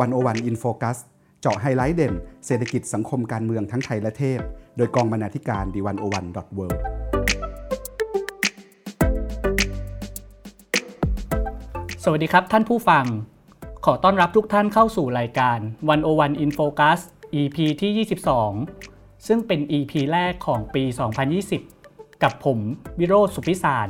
One O One In Focus เจาะไฮไลท์เด่น เศรษฐกิจสังคมการเมืองทั้งไทยและเทศโดยกองบรรณาธิการ The One O One dot world สวัสดีครับท่านผู้ฟัง ขอต้อนรับทุกท่านเข้าสู่รายการ 101 In Focus EP ที่ 22 ซึ่งเป็น EP แรกของปี 2020 กับผมวิโรจน์ สุขพิศาล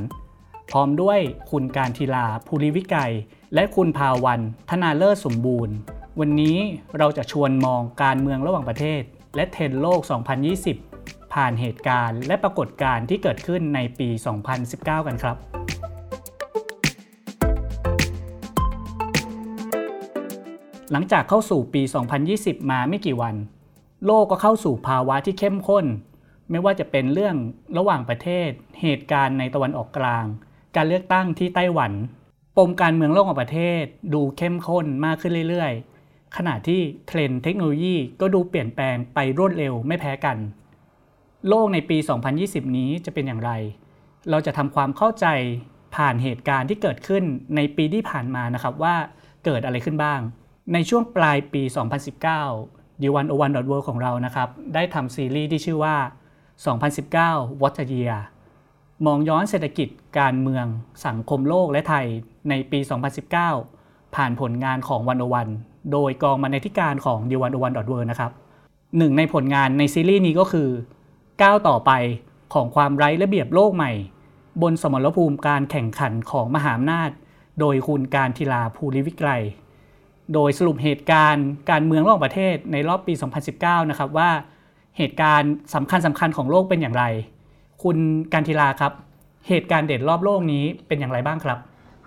พร้อมด้วยคุณการทีลาภูริวิกัย และคุณภาวันธนาเลิศสมบูรณ์ วันนี้เราจะชวนมองการเมืองระหว่างประเทศ และเทรนโลก 2020 ผ่านเหตุการณ์ และปรากฏการณ์ที่เกิดขึ้นในปี 2019 กันครับ หลังจากเข้าสู่ปี 2020 มาไม่กี่วัน โลกก็เข้าสู่ภาวะที่เข้มข้น ไม่ว่าจะเป็นเรื่องระหว่างประเทศ เหตุการณ์ในตะวันออกกลาง การเลือกตั้งที่ไต้หวัน ปมการเมืองโลกของประเทศดูเข้มข้นมากขึ้นเรื่อยๆ ขณะที่เทรนเทคโนโลยีก็ดูเปลี่ยนแปลงไปรวดเร็วไม่แพ้กัน โลกในปี 2020 นี้จะเป็นอย่างไร เราจะทำความเข้าใจผ่านเหตุการณ์ที่เกิดขึ้นในปีที่ผ่านมานะครับว่าเกิดอะไรขึ้นบ้าง ในช่วงปลายปี 2019 d 1 0 1 World ของเรานะครับ ได้ทำซีรีส์ที่ชื่อว่า 2019 What a Year มองย้อนเศรษฐกิจการเมืองสังคมโลกและไทยในปี 2019 ผ่านผลงานของวันวัน โดยกองบรรณาธิการของ d 1 0 1 World นะครับหนึ่งในผลงานในซีรีส์นี้ก็คือก้าวต่อไปของความไร้ระเบียบโลกใหม่ บนสมรภูมิการแข่งขันของมหาอำนาจ โดยคุณการทีลาภูริวิกรัยโดยสรุปเหตุการณ์การเมืองระหว่างประเทศในรอบปี 2019 นะครับว่าเหตุการณ์สำคัญสำคัญของโลกเป็นอย่างไร คุณการทีลาครับ เหตุการณ์เด่นรอบโลกนี้เป็นอย่างไรบ้างครับ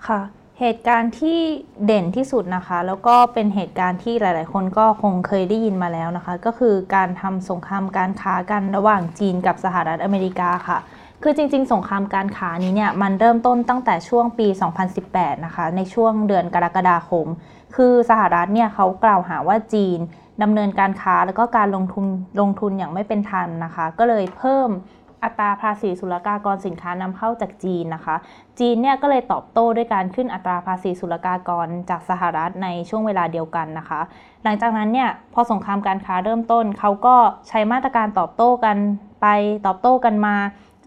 ค่ะ เหตุการณ์ที่เด่นที่สุดนะคะ แล้วก็เป็นเหตุการณ์ที่หลาย ๆ คนก็คงเคยได้ยินมาแล้วนะคะ ก็คือการทำสงครามการค้ากันระหว่างจีนกับสหรัฐอเมริกาค่ะ คือจริง ๆ สงครามการค้านี้เนี่ยมันเริ่มต้นตั้งแต่ช่วงปี 2018 นะคะ ในช่วงเดือนกรกฎาคม คือสหรัฐเนี่ยเขากล่าวหาว่าจีนดำเนินการค้าแล้วก็การลงทุนลงทุนอย่างไม่เป็นธรรมนะคะ ก็เลยเพิ่ม อัตราภาษีศุลกากรสินค้านำเข้าจากจีนนะคะ จีนเนี่ยก็เลยตอบโต้ด้วยการขึ้นอัตราภาษีศุลกากรจากสหรัฐในช่วงเวลาเดียวกันนะคะ หลังจากนั้นเนี่ยพอสงครามการค้าเริ่มต้น เขาก็ใช้มาตรการตอบโต้กันไปตอบโต้กันมา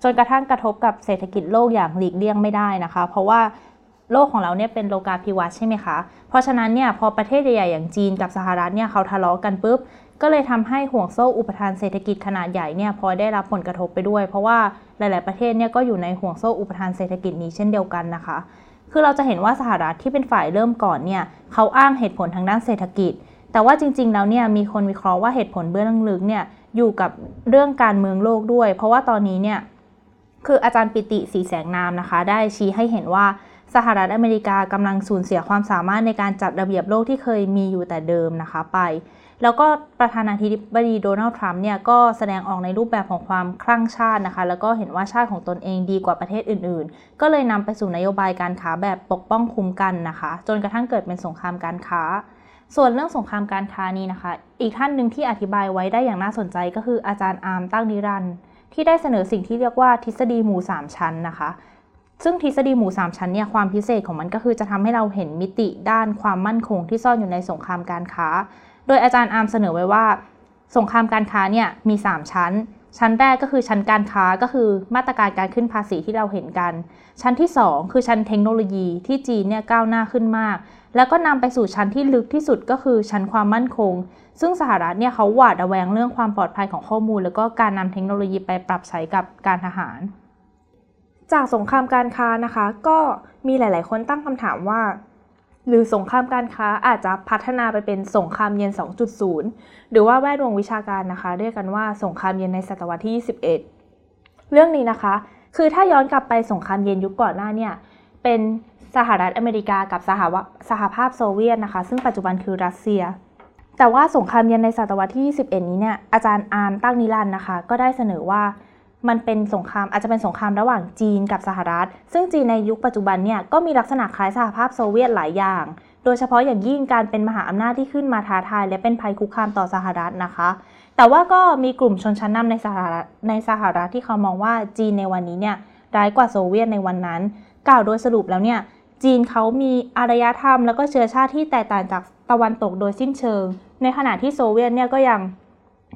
จนกระทั่งกระทบกับเศรษฐกิจโลกอย่างหลีกเลี่ยงไม่ได้นะคะ เพราะว่าโลกของเราเนี่ยเป็นโลกาภิวัตน์ใช่ไหมคะ เพราะฉะนั้นเนี่ยพอประเทศใหญ่ๆอย่างจีนกับสหรัฐเนี่ยเขาทะเลาะกันปุ๊บ ก็เลยทำให้ห่วงโซ่อุปทานเศรษฐกิจขนาดใหญ่เนี่ยพอได้รับผลกระทบไปด้วย เพราะว่าหลาย ๆ ประเทศเนี่ยก็อยู่ในห่วงโซ่อุปทานเศรษฐกิจนี้เช่นเดียวกันนะคะ คือเราจะเห็นว่าสหรัฐที่เป็นฝ่ายเริ่มก่อนเนี่ยเขาอ้างเหตุผลทางด้านเศรษฐกิจ แต่ว่าจริง ๆ แล้วเนี่ยมีคนวิเคราะห์ว่าเหตุผลเบื้องลึกเนี่ยอยู่กับเรื่องการเมืองโลกด้วย เพราะว่าตอนนี้เนี่ยคืออาจารย์ปิติสีแสงนามนะคะ ได้ชี้ให้เห็นว่าสหรัฐอเมริกากำลังสูญเสียความสามารถในการจัดระเบียบโลกที่เคยมีอยู่แต่เดิมนะคะไป แล้วก็ประธานาธิบดีโดนัลด์ทรัมป์เนี่ยก็แสดงออกในรูปแบบของความคลั่งชาตินะคะ แล้วก็เห็นว่าชาติของตนเองดีกว่าประเทศอื่นๆ ก็เลยนำไปสู่นโยบายการค้าแบบปกป้องคุ้มกันนะคะ จนกระทั่งเกิดเป็นสงครามการค้า ส่วนเรื่องสงครามการค้านี้นะคะ อีกท่านหนึ่งที่อธิบายไว้ได้อย่างน่าสนใจก็คืออาจารย์อาร์มตั้งนิรันด์ที่ได้เสนอสิ่งที่เรียกว่าทฤษฎีหมู่ 3 ชั้นนะคะซึ่งทฤษฎีหมู3ชั้นเนี่ยความพิเศษของมันก็คือจะทำให้เราเห็นมิติด้านความมั่นคงที่ซ่อนอยู่ในสงครามการค้า โดยอาจารย์อาร์มเสนอไว้ว่า สงครามการค้าเนี่ยมี 3 ชั้น ชั้นแรกก็คือชั้นการค้าก็คือมาตรการการขึ้นภาษีที่เราเห็นกัน ชั้นที่ 2 คือชั้นเทคโนโลยีที่จีนเนี่ยก้าวหน้าขึ้นมาก แล้วก็นำไปสู่ชั้นที่ลึกที่สุดก็คือชั้นความมั่นคง ซึ่งสหรัฐเนี่ยเขาหวาดระแวงเรื่องความปลอดภัยของข้อมูล แล้วก็การนำเทคโนโลยีไปปรับใช้กับการทหาร จากสงครามการค้านะคะ ก็มีหลาย ๆ คนตั้งคำถามว่า หรือสงครามการค้าอาจจะพัฒนาไปเป็นสงครามเย็น 2.0 หรือว่าแวดวงวิชาการนะคะ เรียกกันว่าสงครามเย็นในศตวรรษที่ 21 เรื่องนี้นะคะ คือถ้าย้อนกลับไปสงครามเย็นยุคก่อนหน้าเนี่ยเป็นสหรัฐอเมริกากับสหวสหภาพโซเวียตนะคะ ซึ่งปัจจุบันคือรัสเซีย แต่ว่าสงครามเย็นในศตวรรษที่ 21 นี้เนี่ยอาจารย์อาร์มตั้งนิรันด์นะคะ ก็ได้เสนอว่า มันเป็นสงครามอาจจะเป็นสงครามระหว่างจีนกับสหรัฐ ซึ่งจีนในยุคปัจจุบันเนี่ยก็มีลักษณะคล้ายสหภาพโซเวียตหลายอย่าง โดยเฉพาะอย่างยิ่งการเป็นมหาอำนาจที่ขึ้นมาท้าทาย และเป็นภัยคุกคามต่อสหรัฐนะคะ แต่ว่าก็มีกลุ่มชนชั้นนำในสหรัฐในสหรัฐที่เขามองว่าจีนในวันนี้เนี่ยร้ายกว่าโซเวียตในวันนั้น กล่าวโดยสรุปแล้วเนี่ยจีนเขามีอารยธรรม แล้วก็เชื้อชาติที่แตกต่างจากตะวันตกโดยสิ้นเชิง ในขณะที่โซเวียตเนี่ยก็ยัง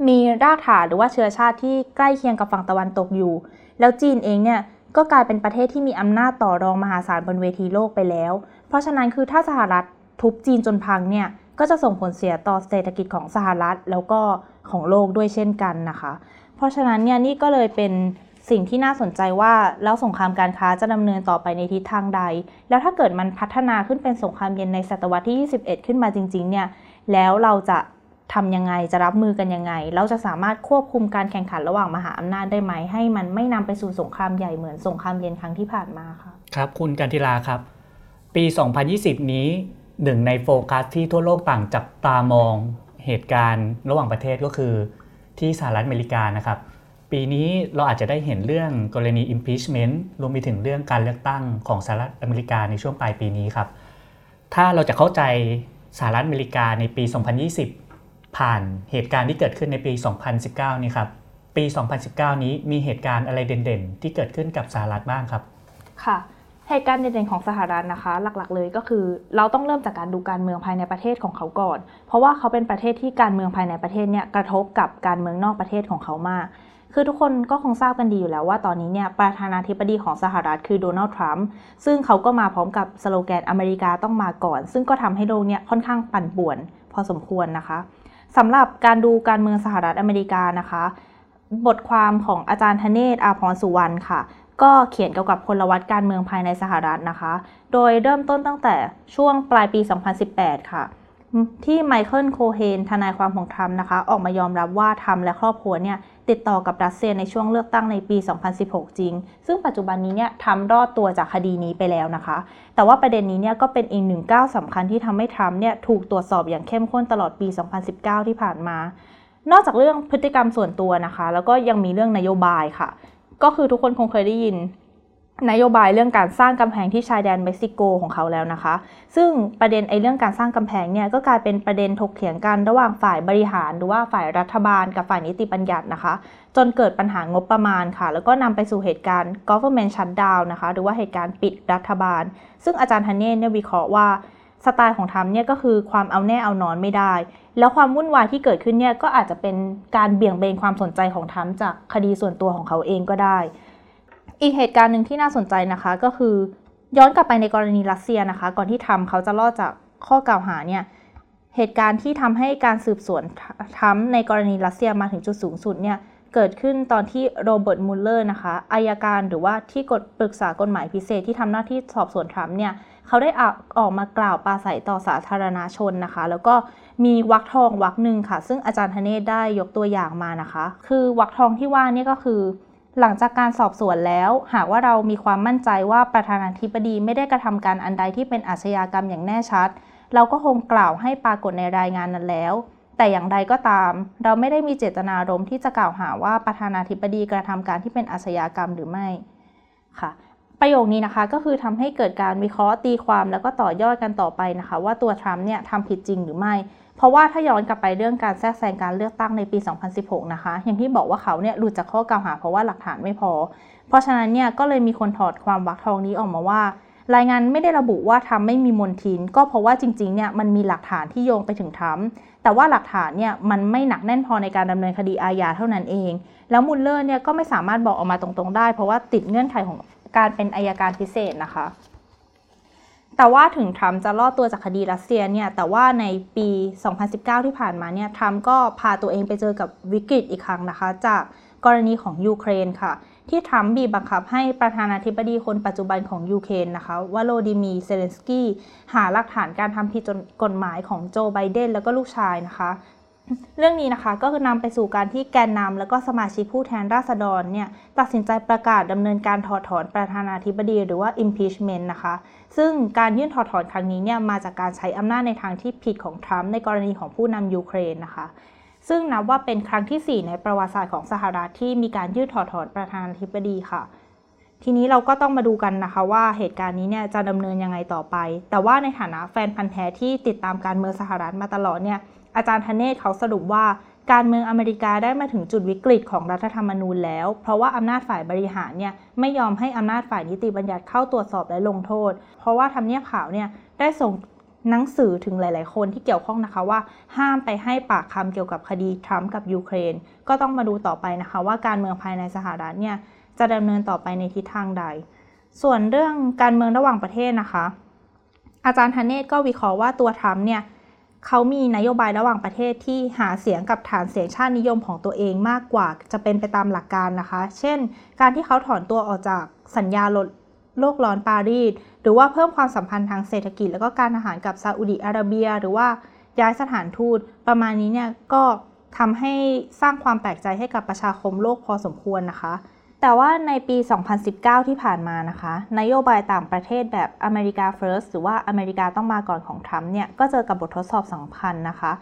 มีรากฐานหรือว่าเชื้อชาติที่ใกล้เคียงกับฝั่งตะวันตกอยู่ แล้วจีนเองเนี่ยก็กลายเป็นประเทศที่มีอำนาจต่อรองมหาศาลบนเวทีโลกไปแล้ว เพราะฉะนั้นคือถ้าสหรัฐทุบจีนจนพังเนี่ยก็จะส่งผลเสียต่อเศรษฐกิจของสหรัฐแล้วก็ของโลกด้วยเช่นกันนะคะ เพราะฉะนั้นเนี่ยนี่ก็เลยเป็นสิ่งที่น่าสนใจว่าแล้วสงครามการค้าจะดำเนินต่อไปในทิศทางใด แล้วถ้าเกิดมันพัฒนาขึ้นเป็นสงครามเย็นในศตวรรษที่ 21 ขึ้นมาจริงๆเนี่ยแล้วเราจะ ทำยังไงจะรับมือกันยังไง เราจะสามารถควบคุมการแข่งขันระหว่างมหาอำนาจได้ไหม ให้มันไม่นำไปสู่สงครามใหญ่เหมือนสงครามเย็นครั้งที่ผ่านมาค่ะครับ คุณกันทิลาครับ ปี 2020 นี้หนึ่งในโฟกัสที่ทั่วโลกต่างจับตามองเหตุการณ์ระหว่างประเทศก็คือที่สหรัฐอเมริกานะครับ ปีนี้เราอาจจะได้เห็นเรื่องกรณี impeachment รวมไปถึงเรื่องการเลือกตั้งของสหรัฐอเมริกาในช่วงปลายปีนี้ครับ ถ้าเราจะเข้าใจสหรัฐอเมริกาในปี 2020 ผ่านเหตุการณ์ที่เกิดขึ้นในปี 2019 นี่ครับ ปี 2019 นี้มีเหตุการณ์อะไรเด่นๆ ที่เกิดขึ้นกับสหรัฐบ้างครับ ค่ะ เหตุการณ์เด่นๆของสหรัฐนะคะ หลักๆ เลยก็คือ เราต้องเริ่มจากการดูการเมืองภายในประเทศของเขาก่อน เพราะว่าเขาเป็นประเทศที่การเมืองภายในประเทศเนี่ยกระทบกับการเมืองนอกประเทศของเขามาก คือทุกคนก็คงทราบกันดีอยู่แล้วว่าตอนนี้เนี่ยประธานาธิบดีของสหรัฐคือโดนัลด์ทรัมป์ ซึ่งเขาก็มาพร้อมกับสโลแกนอเมริกาต้องมาก่อน ซึ่งก็ทำให้โลกเนี่ยค่อนข้างปั่นป่วน พอสมควรนะคะ สำหรับการดูการเมืองสหรัฐอเมริกานะคะ บทความของอาจารย์ธเนศอาพรสุวรรณค่ะ ก็เขียนเกี่ยวกับพลวัตการเมืองภายในสหรัฐนะคะ โดยเริ่มต้นตั้งแต่ช่วงปลายปี 2018 ค่ะ ที่ไมเคิลโคเฮนทนายความของทรัมป์นะคะ ออกมายอมรับว่าทรัมป์และครอบครัวเนี่ยติดต่อกับรัสเซียในช่วงเลือกตั้งในปี 2016 จริง ซึ่งปัจจุบันนี้เนี่ยทรัมป์รอดตัวจากคดีนี้ไปแล้วนะคะ แต่ว่าประเด็นนี้เนี่ยก็เป็นอีกหนึ่งก้าวสำคัญที่ทำให้ทรัมป์เนี่ยถูกตรวจสอบอย่างเข้มข้นตลอดปี 2019 ที่ผ่านมา นอกจากเรื่องพฤติกรรมส่วนตัวนะคะ แล้วก็ยังมีเรื่องนโยบายค่ะ ก็คือทุกคนคงเคยได้ยิน นโยบายเรื่องการสร้างกำแพงที่ชายแดนเม็กซิโกของเขาแล้วนะคะ ซึ่งประเด็นไอ้เรื่องการสร้างกำแพงเนี่ยก็กลายเป็นประเด็นถกเถียงกันระหว่างฝ่ายบริหาร หรือว่าฝ่ายรัฐบาลกับฝ่ายนิติบัญญัตินะคะ จนเกิดปัญหางบประมาณค่ะ แล้วก็นำไปสู่เหตุการณ์ government shutdown นะคะ หรือว่าเหตุการณ์ปิดรัฐบาล ซึ่งอาจารย์ธเนศเนี่ยวิเคราะห์ว่าสไตล์ของทรัมเนี่ยก็คือความเอาแน่เอานอนไม่ได้ แล้วความวุ่นวายที่เกิดขึ้นเนี่ยก็อาจจะเป็นการเบี่ยงเบนความสนใจของทรัมจากคดีส่วนตัวของเขาเองก็ได้ อีกเหตุการณ์หนึ่งที่น่าสนใจนะคะก็คือ ย้อนกลับไปในกรณีรัสเซียนะคะ ก่อนที่ทรัมป์เขาจะรอดจากข้อกล่าวหาเนี่ยเหตุการณ์ที่ทำให้การสืบสวนทรัมในกรณีรัสเซียมาถึงจุดสูงสุดเนี่ยเกิดขึ้นตอนที่โรเบิร์ตมูลเลอร์นะคะอายการหรือว่าที่กฎปรึกษากฎหมายพิเศษที่ทำหน้าที่สอบสวนทรัมป์เนี่ยเขาได้ออกมากล่าวปราศัยต่อสาธารณชนนะคะ แล้วก็มีวักทองวักหนึ่งค่ะ ซึ่งอาจารย์ธเนศได้ยกตัวอย่างมานะคะ คือวักทองที่ว่านี่ก็คือ หลังจากการสอบสวนแล้ว หากว่าเรามีความมั่นใจว่าประธานาธิบดีไม่ได้กระทำการอันใดที่เป็นอาชญากรรมอย่างแน่ชัด เราก็คงกล่าวให้ปรากฏในรายงานนั้นแล้ว แต่อย่างใดก็ตาม เราไม่ได้มีเจตนารมณ์ที่จะกล่าวหาว่าประธานาธิบดีกระทำการที่เป็นอาชญากรรมหรือไม่ค่ะประโยคนี้นะคะก็คือทำให้เกิดการวิเคราะห์ตีความแล้วก็ต่อยอดกันต่อไปนะคะ ว่าตัวทรัมป์เนี่ยทำผิดจริงหรือไม่ เพราะว่าถ้าย้อนกลับไปเรื่องการแทรกแซงการเลือกตั้งในปี 2016 นะคะ อย่างที่บอกว่าเขาเนี่ยหลุดจากข้อกล่าวหาเพราะว่าหลักฐานไม่พอ เพราะฉะนั้นเนี่ยก็เลยมีคนถอดความวักทองนี้ออกมาว่า รายงานไม่ได้ระบุว่าทำไม่มีมนทิน ก็เพราะว่าจริงๆเนี่ยมันมีหลักฐานที่โยงไปถึงทำแต่ว่าหลักฐานเนี่ยมันไม่หนักแน่นพอในการดำเนินคดีอาญาเท่านั้นเอง แล้วมุลเลอร์เนี่ยก็ไม่สามารถบอกออกมาตรงๆได้ เพราะว่าติดเงื่อนไขของการเป็นอายการพิเศษนะคะ แต่ว่าถึงทรัมป์จะรอดตัวจากคดีรัสเซียเนี่ย แต่ว่าในปี 2019 ที่ผ่านมาเนี่ย ทรัมป์ก็พาตัวเองไปเจอกับวิกฤตอีกครั้งนะคะ จากกรณีของยูเครนค่ะ ที่ทรัมป์บีบบังคับให้ประธานาธิบดีคนปัจจุบันของยูเครนนะคะโวโลดิมีร์ เซเลนสกี้หาหลักฐานการทำผิดกฎหมายของโจไบเดนแล้วก็ลูกชายนะคะเรื่องนี้นะคะก็คือนำไปสู่การที่แกนนำแล้วก็สมาชิกผู้แทนราษฎรเนี่ยตัดสินใจประกาศดำเนินการถอดถอนประธานาธิบดีหรือว่า impeachment นะคะ ซึ่งการยื่นถอดถอนครั้งนี้เนี่ยมาจากการใช้อำนาจในทางที่ผิดของทรัมป์ในกรณีของผู้นำยูเครนนะคะ ซึ่งนับว่าเป็นครั้งที่ 4 ในประวัติศาสตร์ของสหรัฐที่มีการยื่นถอดถอนประธานาธิบดีค่ะทีนี้เราก็ต้องมาดูกันนะคะว่าเหตุการณ์นี้เนี่ยจะดำเนินยังไงต่อไป แต่ว่าในฐานะแฟนพันธ์แท้ที่ติดตามการเมืองสหรัฐมาตลอดเนี่ยอาจารย์ธเนศเขาสรุปว่า การเมืองอเมริกาได้มาถึงจุดวิกฤตของรัฐธรรมนูญแล้ว เพราะว่าอำนาจฝ่ายบริหารเนี่ยไม่ยอมให้อำนาจฝ่ายนิติบัญญัติเข้าตรวจสอบและลงโทษ เพราะว่าทำเนียบขาวเนี่ยได้ส่งหนังสือถึงหลาย ๆ คนที่เกี่ยวข้องนะคะว่า ห้ามไปให้ปากคำเกี่ยวกับคดีทรัมป์กับยูเครน ก็ต้องมาดูต่อไปนะคะว่าการเมืองภายในสหรัฐเนี่ยจะดำเนินต่อไปในทิศทางใด ส่วนเรื่องการเมืองระหว่างประเทศนะคะ อาจารย์ธเนศก็วิเคราะห์ว่าตัวทรัมป์เนี่ย เขามีนโยบายระหว่างประเทศที่หาเสียงกับฐานเสียงชาตินิยมของตัวเองมากกว่าจะเป็นไปตามหลักการนะคะ เช่น การที่เขาถอนตัวออกจากสัญญาลดโลกร้อนปารีส หรือว่าเพิ่มความสัมพันธ์ทางเศรษฐกิจ แล้วก็การทหารกับซาอุดิอาระเบีย หรือว่าย้ายสถานทูต ประมาณนี้เนี่ยก็ทำให้สร้างความแปลกใจให้กับประชาคมโลกพอสมควรนะคะ แต่ว่าในปี 2019 ที่ผ่านมานะคะ นโยบายต่างประเทศแบบอเมริกา First หรือว่าอเมริกาต้องมาก่อนของทรัมป์เนี่ย ก็เจอกับบททดสอบสำคัญนะคะ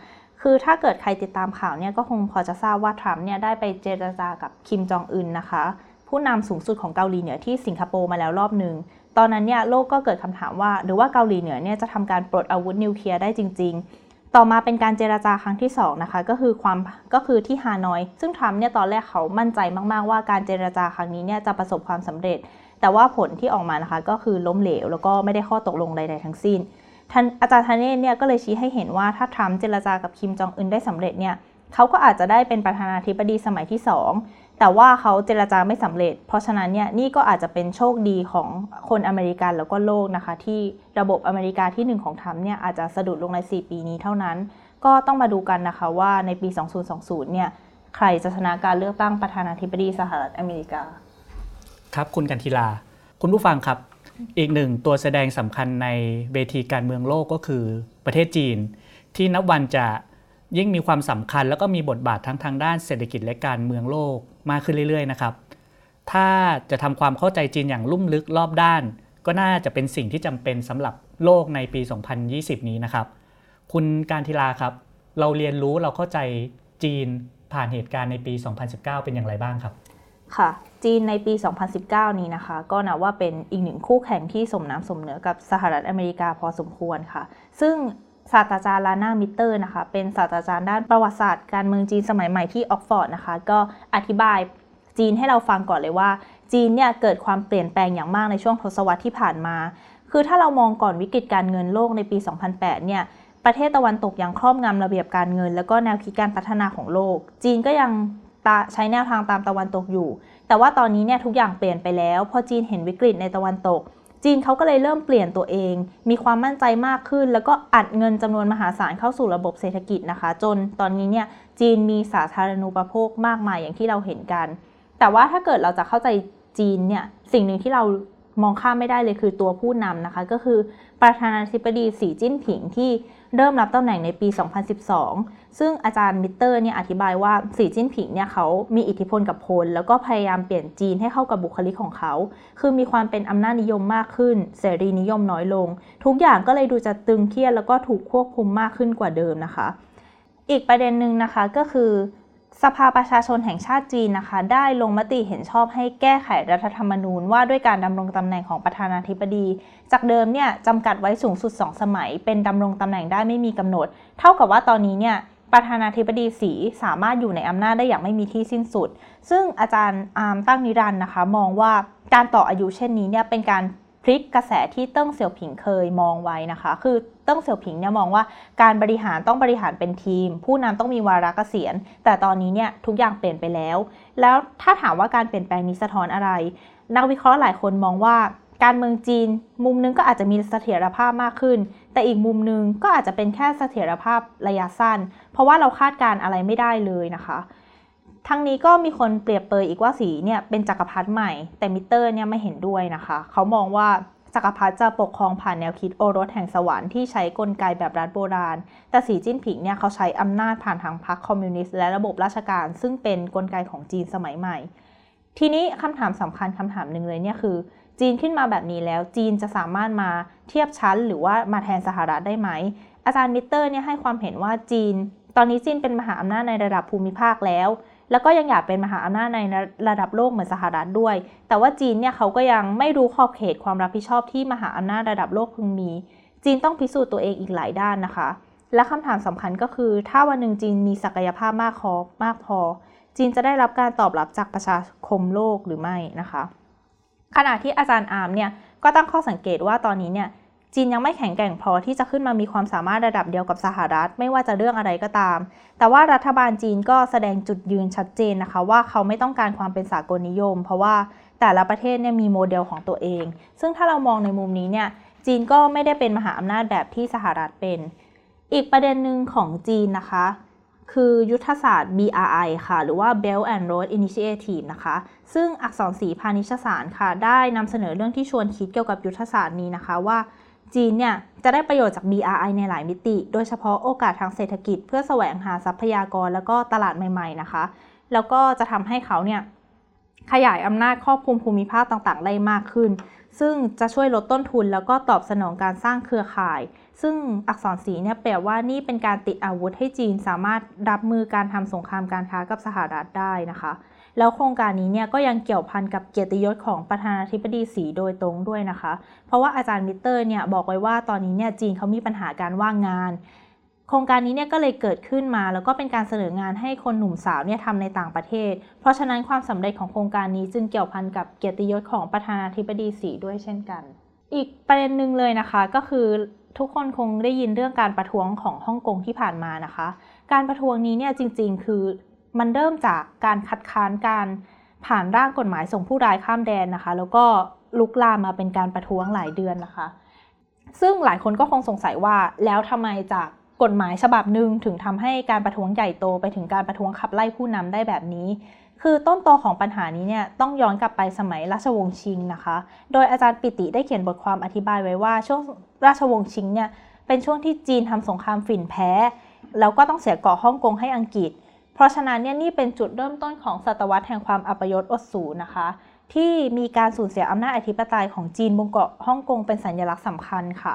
คือถ้าเกิดใครติดตามข่าวเนี่ย ก็คงพอจะทราบว่าทรัมป์เนี่ยได้ไปเจรจากับคิมจองอึนนะคะ ผู้นำสูงสุดของเกาหลีเหนือที่สิงคโปร์มาแล้วรอบหนึ่งตอนนั้นเนี่ยโลกก็เกิดคำถามว่า หรือว่าเกาหลีเหนือเนี่ยจะทำการปลดอาวุธนิวเคลียร์ได้จริง ๆ ต่อมาเป็นการเจราจาครั้งที่2นะคะก็คือความก็คือที่ฮานอย ซึ่งทรัมป์เนี่ยตอนแรกเขามั่นใจมาก ๆ ว่าการเจราจาครั้งนี้เนี่ยจะประสบความสำเร็จ แต่ว่าผลที่ออกมานะคะก็คือล้มเหลว แล้วก็ไม่ได้ข้อตกลงใด ๆ ทั้งสิ้นท่านอาจารย์ทานเน่เนี่ยก็เลยชี้ให้เห็นว่าถ้าทรัมป์เจรจากับคิมจองอึนได้สำเร็จเนี่ยเขาก็อาจจะได้เป็นประธานาธิบดีสมัยที่ 2 แต่ว่าเขาเจรจาไม่สำเร็จ เพราะฉะนั้นเนี่ยนี่ก็อาจจะเป็นโชคดีของคนอเมริกันแล้วก็โลกนะคะ ที่ระบบอเมริกาที่ 1 ของทรัมป์เนี่ยอาจจะสะดุดลงใน 4 ปีนี้เท่านั้น ก็ต้องมาดูกันนะคะว่าในปี 2020 เนี่ยใครจะชนะการเลือกตั้งประธานาธิบดีสหรัฐอเมริกา ครับคุณกันทีลา คุณผู้ฟังครับ อีกหนึ่งตัวแสดงสำคัญในเวทีการเมืองโลกก็คือประเทศจีน ที่นับวันจะยิ่งมีความสำคัญ แล้วก็มีบทบาททั้งทางด้านเศรษฐกิจและการเมืองโลก มากขึ้นเรื่อยๆนะครับ ถ้าจะทำความเข้าใจจีนอย่างลุ่มลึกรอบด้าน ก็น่าจะเป็นสิ่งที่จำเป็นสำหรับโลกในปี 2020 นี้นะครับ คุณการทีลาครับ เราเรียนรู้เราเข้าใจจีนผ่านเหตุการณ์ในปี 2019 เป็นอย่างไรบ้างครับ ค่ะ จีนในปี 2019 นี้นะคะ ก็นับว่าเป็นอีกหนึ่งคู่แข่งที่สมน้ำสมเนื้อกับสหรัฐอเมริกาพอสมควรค่ะ ซึ่ง ศาสตราจารย์รานามิตเตอร์นะคะ เป็นศาสตราจารย์ด้านประวัติศาสตร์การเมืองจีนสมัยใหม่ที่ออกซ์ฟอร์ดนะคะ ก็อธิบายจีนให้เราฟังก่อนเลยว่า จีนเนี่ยเกิดความเปลี่ยนแปลงอย่างมากในช่วงทศวรรษที่ผ่านมา คือถ้าเรามองก่อนวิกฤตการเงินโลกในปี 2008 เนี่ยประเทศตะวันตกยังครอบงำระเบียบการเงิน แล้วก็แนวคิดการพัฒนาของโลก จีนก็ยังใช้แนวทางตามตะวันตกอยู่ แต่ว่าตอนนี้เนี่ยทุกอย่างเปลี่ยนไปแล้ว พอจีนเห็นวิกฤตในตะวันตก จีนเขาก็เลยเริ่มเปลี่ยนตัวเอง มีความมั่นใจมากขึ้น แล้วก็อัดเงินจำนวนมหาศาลเข้าสู่ระบบเศรษฐกิจนะคะ จนตอนนี้เนี่ยจีนมีสาธารณูปโภคมากมายอย่างที่เราเห็นกัน แต่ว่าถ้าเกิดเราจะเข้าใจจีนเนี่ยสิ่งหนึ่งที่เรามองข้ามไม่ได้เลยคือตัวผู้นำนะคะ ก็คือประธานาธิบดีสีจิ้นผิงที่ เริ่มรับตำแหน่งในปี 2012 ซึ่งอาจารย์มิเตอร์เนี่ยอธิบายว่าสีจิ้นผิงเนี่ยเขามีอิทธิพลกับพลแล้วก็พยายามเปลี่ยนจีนให้เข้ากับบุคลิกของเขา คือมีความเป็นอำนาจนิยมมากขึ้น เสรีนิยมน้อยลง ทุกอย่างก็เลยดูจะตึงเครียดแล้วก็ถูกควบคุมมากขึ้นกว่าเดิมนะคะ อีกประเด็นหนึ่งนะคะก็คือ สภาประชาชนแห่งชาติจีนนะคะ ได้ลงมติเห็นชอบให้แก้ไขรัฐธรรมนูญว่าด้วยการดำรงตำแหน่งของประธานาธิบดี จากเดิมเนี่ยจำกัดไว้สูงสุด 2 สมัย เป็นดำรงตำแหน่งได้ไม่มีกำหนด เท่ากับว่าตอนนี้เนี่ยประธานาธิบดีสีสามารถอยู่ในอำนาจได้อย่างไม่มีที่สิ้นสุด ซึ่งอาจารย์อาร์มตั้งนิรันดรนะคะ มองว่าการต่ออายุเช่นนี้เนี่ยเป็นการ พลิกกระแสที่เติ้งเสี่ยวผิงเคยมองไว้นะคะ คือเติ้งเสี่ยวผิงเนี่ยมองว่าการบริหารต้องบริหารเป็นทีม ผู้นำต้องมีวาระเกษียณ แต่ตอนนี้เนี่ยทุกอย่างเปลี่ยนไปแล้ว แล้วถ้าถามว่าการเปลี่ยนแปลงนี้สะท้อนอะไร นักวิเคราะห์หลายคนมองว่าการเมืองจีน มุมนึงก็อาจจะมีเสถียรภาพมากขึ้น แต่อีกมุมนึงก็อาจจะเป็นแค่เสถียรภาพระยะสั้น เพราะว่าเราคาดการณ์อะไรไม่ได้เลยนะคะ ทั้งนี้ก็มีคนเปรียบเปรยอีกว่าสีเนี่ยเป็นจักรพรรดิใหม่ แต่มิตเตอร์เนี่ยไม่เห็นด้วยนะคะ เขามองว่าจักรพรรดิจะปกครองผ่านแนวคิดโอรสแห่งสวรรค์ที่ใช้กลไกแบบรัฐโบราณ แต่สีจิ้นผิงเนี่ยเขาใช้อำนาจผ่านทางพรรคคอมมิวนิสต์และระบบราชการ ซึ่งเป็นกลไกของจีนสมัยใหม่ ทีนี้คำถามสำคัญคำถามหนึ่งเลยเนี่ยคือ จีนขึ้นมาแบบนี้แล้วจีนจะสามารถมาเทียบชั้น หรือว่ามาแทนสหรัฐได้ไหม อาจารย์มิเตอร์เนี่ยให้ความเห็นว่าจีน ตอนนี้จีนเป็นมหาอำนาจในระดับภูมิภาคแล้ว แล้วก็ยังอยากเป็นมหาอำนาจในระดับโลกเหมือนสหรัฐด้วย แต่ว่าจีนเนี่ยเขาก็ยังไม่รู้ขอบเขตความรับผิดชอบที่มหาอำนาจระดับโลกพึงมี จีนต้องพิสูจน์ตัวเองอีกหลายด้านนะคะ และคำถามสำคัญก็คือ ถ้าวันหนึ่งจีนมีศักยภาพมากพอมากพอ จีนจะได้รับการตอบรับจากประชาคมโลกหรือไม่นะคะ ขณะที่อาจารย์อาร์มเนี่ยก็ตั้งข้อสังเกตว่าตอนนี้เนี่ย จีนยังไม่แข็งแกร่งพอที่จะขึ้นมามีความสามารถระดับเดียวกับสหรัฐ ไม่ว่าจะเรื่องอะไรก็ตาม แต่ว่ารัฐบาลจีนก็แสดงจุดยืนชัดเจนนะคะ ว่าเขาไม่ต้องการความเป็นสากลนิยม เพราะว่าแต่ละประเทศเนี่ยมีโมเดลของตัวเอง ซึ่งถ้าเรามองในมุมนี้เนี่ยจีนก็ไม่ได้เป็นมหาอำนาจแบบที่สหรัฐเป็น อีกประเด็นหนึ่งของจีนนะคะ คือยุทธศาสตร์ BRI ค่ะ หรือว่า Belt and Road Initiative นะคะ ซึ่งอักษรศรีพาณิชสารค่ะ ได้นำเสนอเรื่องที่ชวนคิดเกี่ยวกับยุทธศาสตร์นี้นะคะว่า จีนเนี่ยจะได้ประโยชน์จาก BRI ในหลายมิติ โดยเฉพาะโอกาสทางเศรษฐกิจ เพื่อแสวงหาทรัพยากรแล้วก็ตลาดใหม่ๆนะคะ แล้วก็จะทำให้เขาเนี่ยขยายอำนาจครอบคลุมภูมิภาคต่างๆ ได้มากขึ้น ซึ่งจะช่วยลดต้นทุนแล้วก็ตอบสนองการสร้างเครือข่าย ซึ่งอักษรศรีเนี่ยแปลว่านี่เป็นการติดอาวุธให้จีนสามารถรับมือการทำสงครามการค้ากับสหรัฐได้นะคะ แล้วโครงการนี้เนี่ยก็ยังเกี่ยวพันกับเกียรติยศของประธานาธิบดีสีโดยตรงด้วยนะคะ เพราะว่าอาจารย์มิเตอร์เนี่ยบอกไว้ว่าตอนนี้เนี่ยจีนเขามีปัญหาการว่างงาน โครงการนี้เนี่ยก็เลยเกิดขึ้นมา แล้วก็เป็นการเสนองานให้คนหนุ่มสาวเนี่ยทำในต่างประเทศ เพราะฉะนั้นความสำเร็จของโครงการนี้จึงเกี่ยวพันกับเกียรติยศของประธานาธิบดีสีด้วยเช่นกัน อีกประเด็นหนึ่งเลยนะคะก็คือทุกคนคงได้ยินเรื่องการประท้วงของฮ่องกงที่ผ่านมานะคะ การประท้วงนี้เนี่ยจริง ๆ คือ มันเริ่มจากการคัดค้านการผ่านร่างกฎหมายส่งผู้ร้ายข้ามแดนนะคะ แล้วก็ลุกลามมาเป็นการประท้วงหลายเดือนนะคะ ซึ่งหลายคนก็คงสงสัยว่าแล้วทำไมจากกฎหมายฉบับหนึ่งถึงทำให้การประท้วงใหญ่โตไปถึงการประท้วงขับไล่ผู้นำได้แบบนี้ คือต้นตอของปัญหานี้เนี่ยต้องย้อนกลับไปสมัยราชวงศ์ชิงนะคะ โดยอาจารย์ปิติได้เขียนบทความอธิบายไว้ว่าช่วงราชวงศ์ชิงเนี่ยเป็นช่วงที่จีนทำสงครามฝิ่นแพ้ แล้วก็ต้องเสียเกาะฮ่องกงให้อังกฤษ เพราะฉะนั้นเนี่ยนี่เป็นจุดเริ่มต้นของศตวรรษแห่งความอัปยศอดสูนะคะ ที่มีการสูญเสียอำนาจอธิปไตยของจีนบนเกาะฮ่องกงเป็นสัญลักษณ์สำคัญค่ะ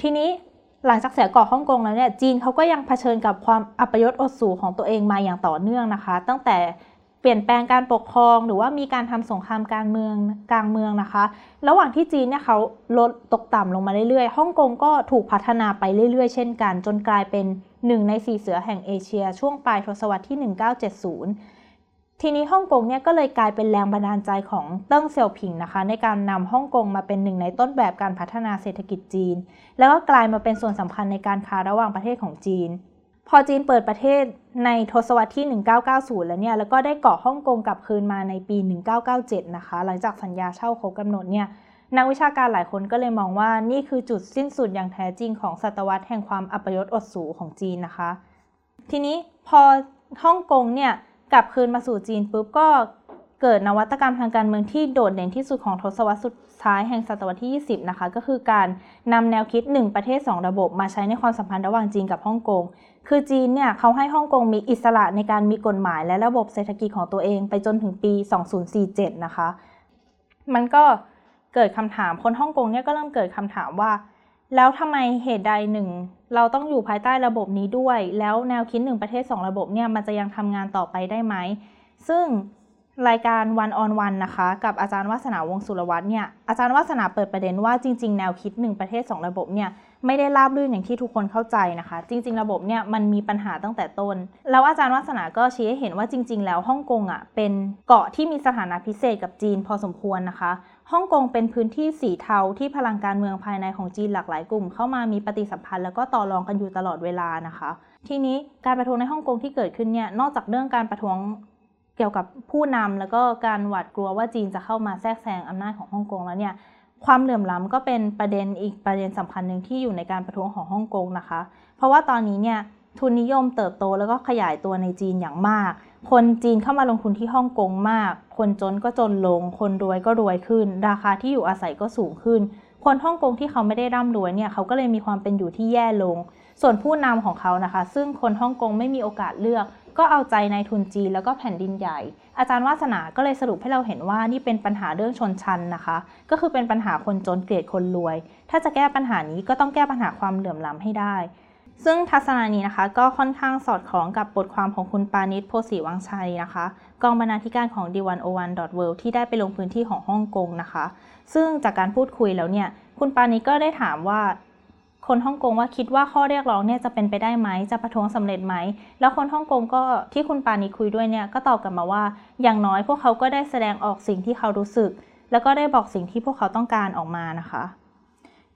ทีนี้หลังจากเสียเกาะฮ่องกงแล้วเนี่ยจีนเขาก็ยังเผชิญกับความอัปยศอดสูของตัวเองมาอย่างต่อเนื่องนะคะ ตั้งแต่เปลี่ยนแปลงการปกครองหรือว่ามีการทำสงครามการเมืองกลางเมืองนะคะ ระหว่างที่จีนเนี่ยเขาลดตกต่ำลงมาเรื่อยๆ ฮ่องกงก็ถูกพัฒนาไปเรื่อยๆ เช่นกัน จนกลายเป็น หนึ่งในสี่เสือแห่งเอเชีย ช่วงปลายทศวรรษที่ 1970 ทีนี้ฮ่องกงเนี่ยก็เลยกลายเป็นแรงบันดาลใจของเติ้งเสี่ยวผิงนะคะ ในการนำฮ่องกงมาเป็นหนึ่งในต้นแบบการพัฒนาเศรษฐกิจจีน แล้วก็กลายมาเป็นส่วนสำคัญในการค้าระหว่างประเทศของจีน พอจีนเปิดประเทศในทศวรรษที่ 1990 แล้วเนี่ยแล้วก็ได้เกาะฮ่องกงกลับคืนมาในปี 1997 นะคะ หลังจากสัญญาเช่าครบกำหนดเนี่ย นักวิชาการหลายคนก็เลยมองว่านี่คือจุดสิ้นสุดอย่างแท้จริงของศตวรรษแห่งความอัปยศอดสูของจีนนะคะ ทีนี้พอฮ่องกงเนี่ยกลับคืนมาสู่จีนปุ๊บก็เกิดนวัตกรรมทางการเมืองที่โดดเด่นที่สุดของทศวรรษสุดท้ายแห่งศตวรรษที่ 20 นะคะ ก็คือการนำแนวคิด 1 ประเทศ 2 ระบบมาใช้ในความสัมพันธ์ระหว่างจีนกับฮ่องกง คือจีนเนี่ยเขาให้ฮ่องกงมีอิสระในการมีกฎหมายและระบบเศรษฐกิจของตัวเองไปจนถึงปี 2047 นะคะ มันก็ เกิดคำถามคนฮ่องกงเนี่ยก็เริ่มเกิดคำถามว่า แล้วทำไมเหตุใดหนึ่ง เราต้องอยู่ภายใต้ระบบนี้ด้วย แล้วแนวคิดหนึ่งประเทศ 2 ระบบเนี่ยมันจะยังทำงานต่อไปได้ไหม ซึ่งรายการวันออนวันนะคะ กับอาจารย์วัฒนาวงสุรวัตรเนี่ยอาจารย์วัฒนาเปิดประเด็นว่าจริง ๆ แนวคิดหนึ่งประเทศ 2 ระบบเนี่ยไม่ได้ราบรื่นอย่างที่ทุกคนเข้าใจนะคะ จริง ๆ ระบบเนี่ยมันมีปัญหาตั้งแต่ต้น แล้วอาจารย์วัฒนาก็ชี้ให้เห็นว่าจริง ๆ แล้วฮ่องกงอะเป็นเกาะที่มีสถานะพิเศษกับจีนพอสมควรนะคะ ฮ่องกงเป็นพื้นที่สีเทาที่พลังการเมืองภายในของจีนหลากหลายกลุ่ม เข้ามามีปฏิสัมพันธ์แล้วก็ต่อรองกันอยู่ตลอดเวลานะคะ ทีนี้การประท้วงในฮ่องกงที่เกิดขึ้นเนี่ยนอกจากเรื่องการประท้วงเกี่ยวกับผู้นำแล้วก็การหวาดกลัวว่าจีนจะเข้ามาแทรกแซงอำนาจของฮ่องกงแล้วเนี่ยความเหลื่อมล้ำก็เป็นประเด็นอีกประเด็นสำคัญหนึ่งที่อยู่ในการประท้วงของฮ่องกงนะคะ เพราะว่าตอนนี้เนี่ยทุนนิยมเติบโตแล้วก็ขยายตัวในจีนอย่างมาก คนจีนเข้ามาลงทุนที่ฮ่องกงมาก คนจนก็จนลง คนรวยก็รวยขึ้น ราคาที่อยู่อาศัยก็สูงขึ้น คนฮ่องกงที่เขาไม่ได้ร่ำรวยเนี่ยเขาก็เลยมีความเป็นอยู่ที่แย่ลง ส่วนผู้นำของเขานะคะ ซึ่งคนฮ่องกงไม่มีโอกาสเลือก ก็เอาใจในทุนจีนแล้วก็แผ่นดินใหญ่ อาจารย์วาสนาก็เลยสรุปให้เราเห็นว่านี่เป็นปัญหาเรื่องชนชั้นนะคะ ก็คือเป็นปัญหาคนจนเกลียดคนรวย ถ้าจะแก้ปัญหานี้ก็ต้องแก้ปัญหาความเหลื่อมล้ำให้ได้ ซึ่งทัศนานี้นะคะก็ค่อนข้างสอดคล้องกับบทความของคุณปานิชโพสีวังชัยนะคะ กองบรรณาธิการของ d101.world ที่ได้ไปลงพื้นที่ของฮ่องกงนะคะ ซึ่งจากการพูดคุยแล้วเนี่ยคุณปานิชก็ได้ถามว่าคนฮ่องกงว่าคิดว่าข้อเรียกร้องเนี่ยจะเป็นไปได้ไหมจะประท้วงสำเร็จไหม แล้วคนฮ่องกงก็ที่คุณปานีคุยด้วยเนี่ยก็ตอบกลับมาว่า อย่างน้อยพวกเขาก็ได้แสดงออกสิ่งที่เขารู้สึก แล้วก็ได้บอกสิ่งที่พวกเขาต้องการออกมานะคะ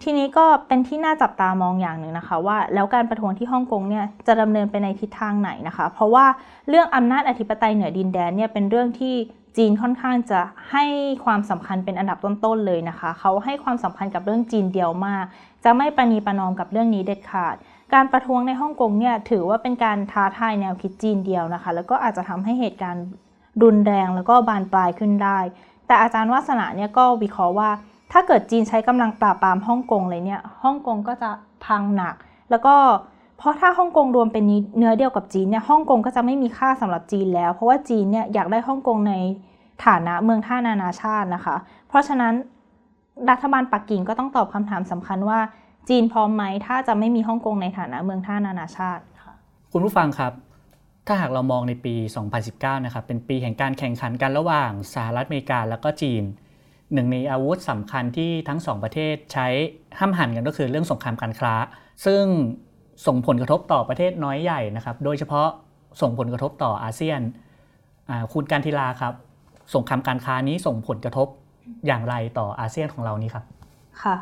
ทีนี้ก็เป็นที่น่าจับตามองอย่างหนึ่งนะคะ ว่าแล้วการประท้วงที่ฮ่องกงเนี่ยจะดำเนินไปในทิศทางไหนนะคะ เพราะว่าเรื่องอำนาจอธิปไตยเหนือดินแดนเนี่ยเป็นเรื่องที่จีนค่อนข้างจะให้ความสำคัญเป็นอันดับต้นๆเลยนะคะ เขาให้ความสำคัญกับเรื่องจีนเดียวมาก จะไม่ประนีประนอมกับเรื่องนี้เด็ดขาด การประท้วงในฮ่องกงเนี่ยถือว่าเป็นการท้าทายแนวคิดจีนเดียวนะคะ แล้วก็อาจจะทำให้เหตุการณ์รุนแรงแล้วก็บานปลายขึ้นได้ แต่อาจารย์วาสนาเนี่ยก็วิเคราะห์ว่า ถ้าเกิดจีนใช้กำลังปราบปรามฮ่องกงเลยเนี่ยฮ่องกงก็จะพังหนัก แล้วก็เพราะถ้าฮ่องกงรวมเป็นเนื้อเดียวกับจีนเนี่ยฮ่องกงก็จะไม่มีค่าสำหรับจีนแล้ว เพราะว่าจีนเนี่ยอยากได้ฮ่องกงในฐานะเมืองท่านานาชาตินะคะ เพราะฉะนั้นรัฐบาลปักกิ่งก็ต้องตอบคำถามสำคัญว่า จีนพร้อมไหมถ้าจะไม่มีฮ่องกงในฐานะเมืองท่านานาชาติค่ะคุณผู้ฟังครับ ถ้าหากเรามองในปี 2019 นะครับเป็นปีแห่งการแข่งขันกันระหว่างสหรัฐอเมริกาแล้วก็จีน หนึ่งในอาวุธสำคัญที่ทั้งสองประเทศใช้ห้ามหันกันก็คือเรื่องสงครามการค้า ซึ่งส่งผลกระทบต่อประเทศน้อยใหญ่นะครับ โดยเฉพาะส่งผลกระทบต่ออาเซียนคุณการทีลาครับสงครามการค้านี้ส่งผลกระทบอย่างไรต่ออาเซียนของเรานี้ครับ ค่ะ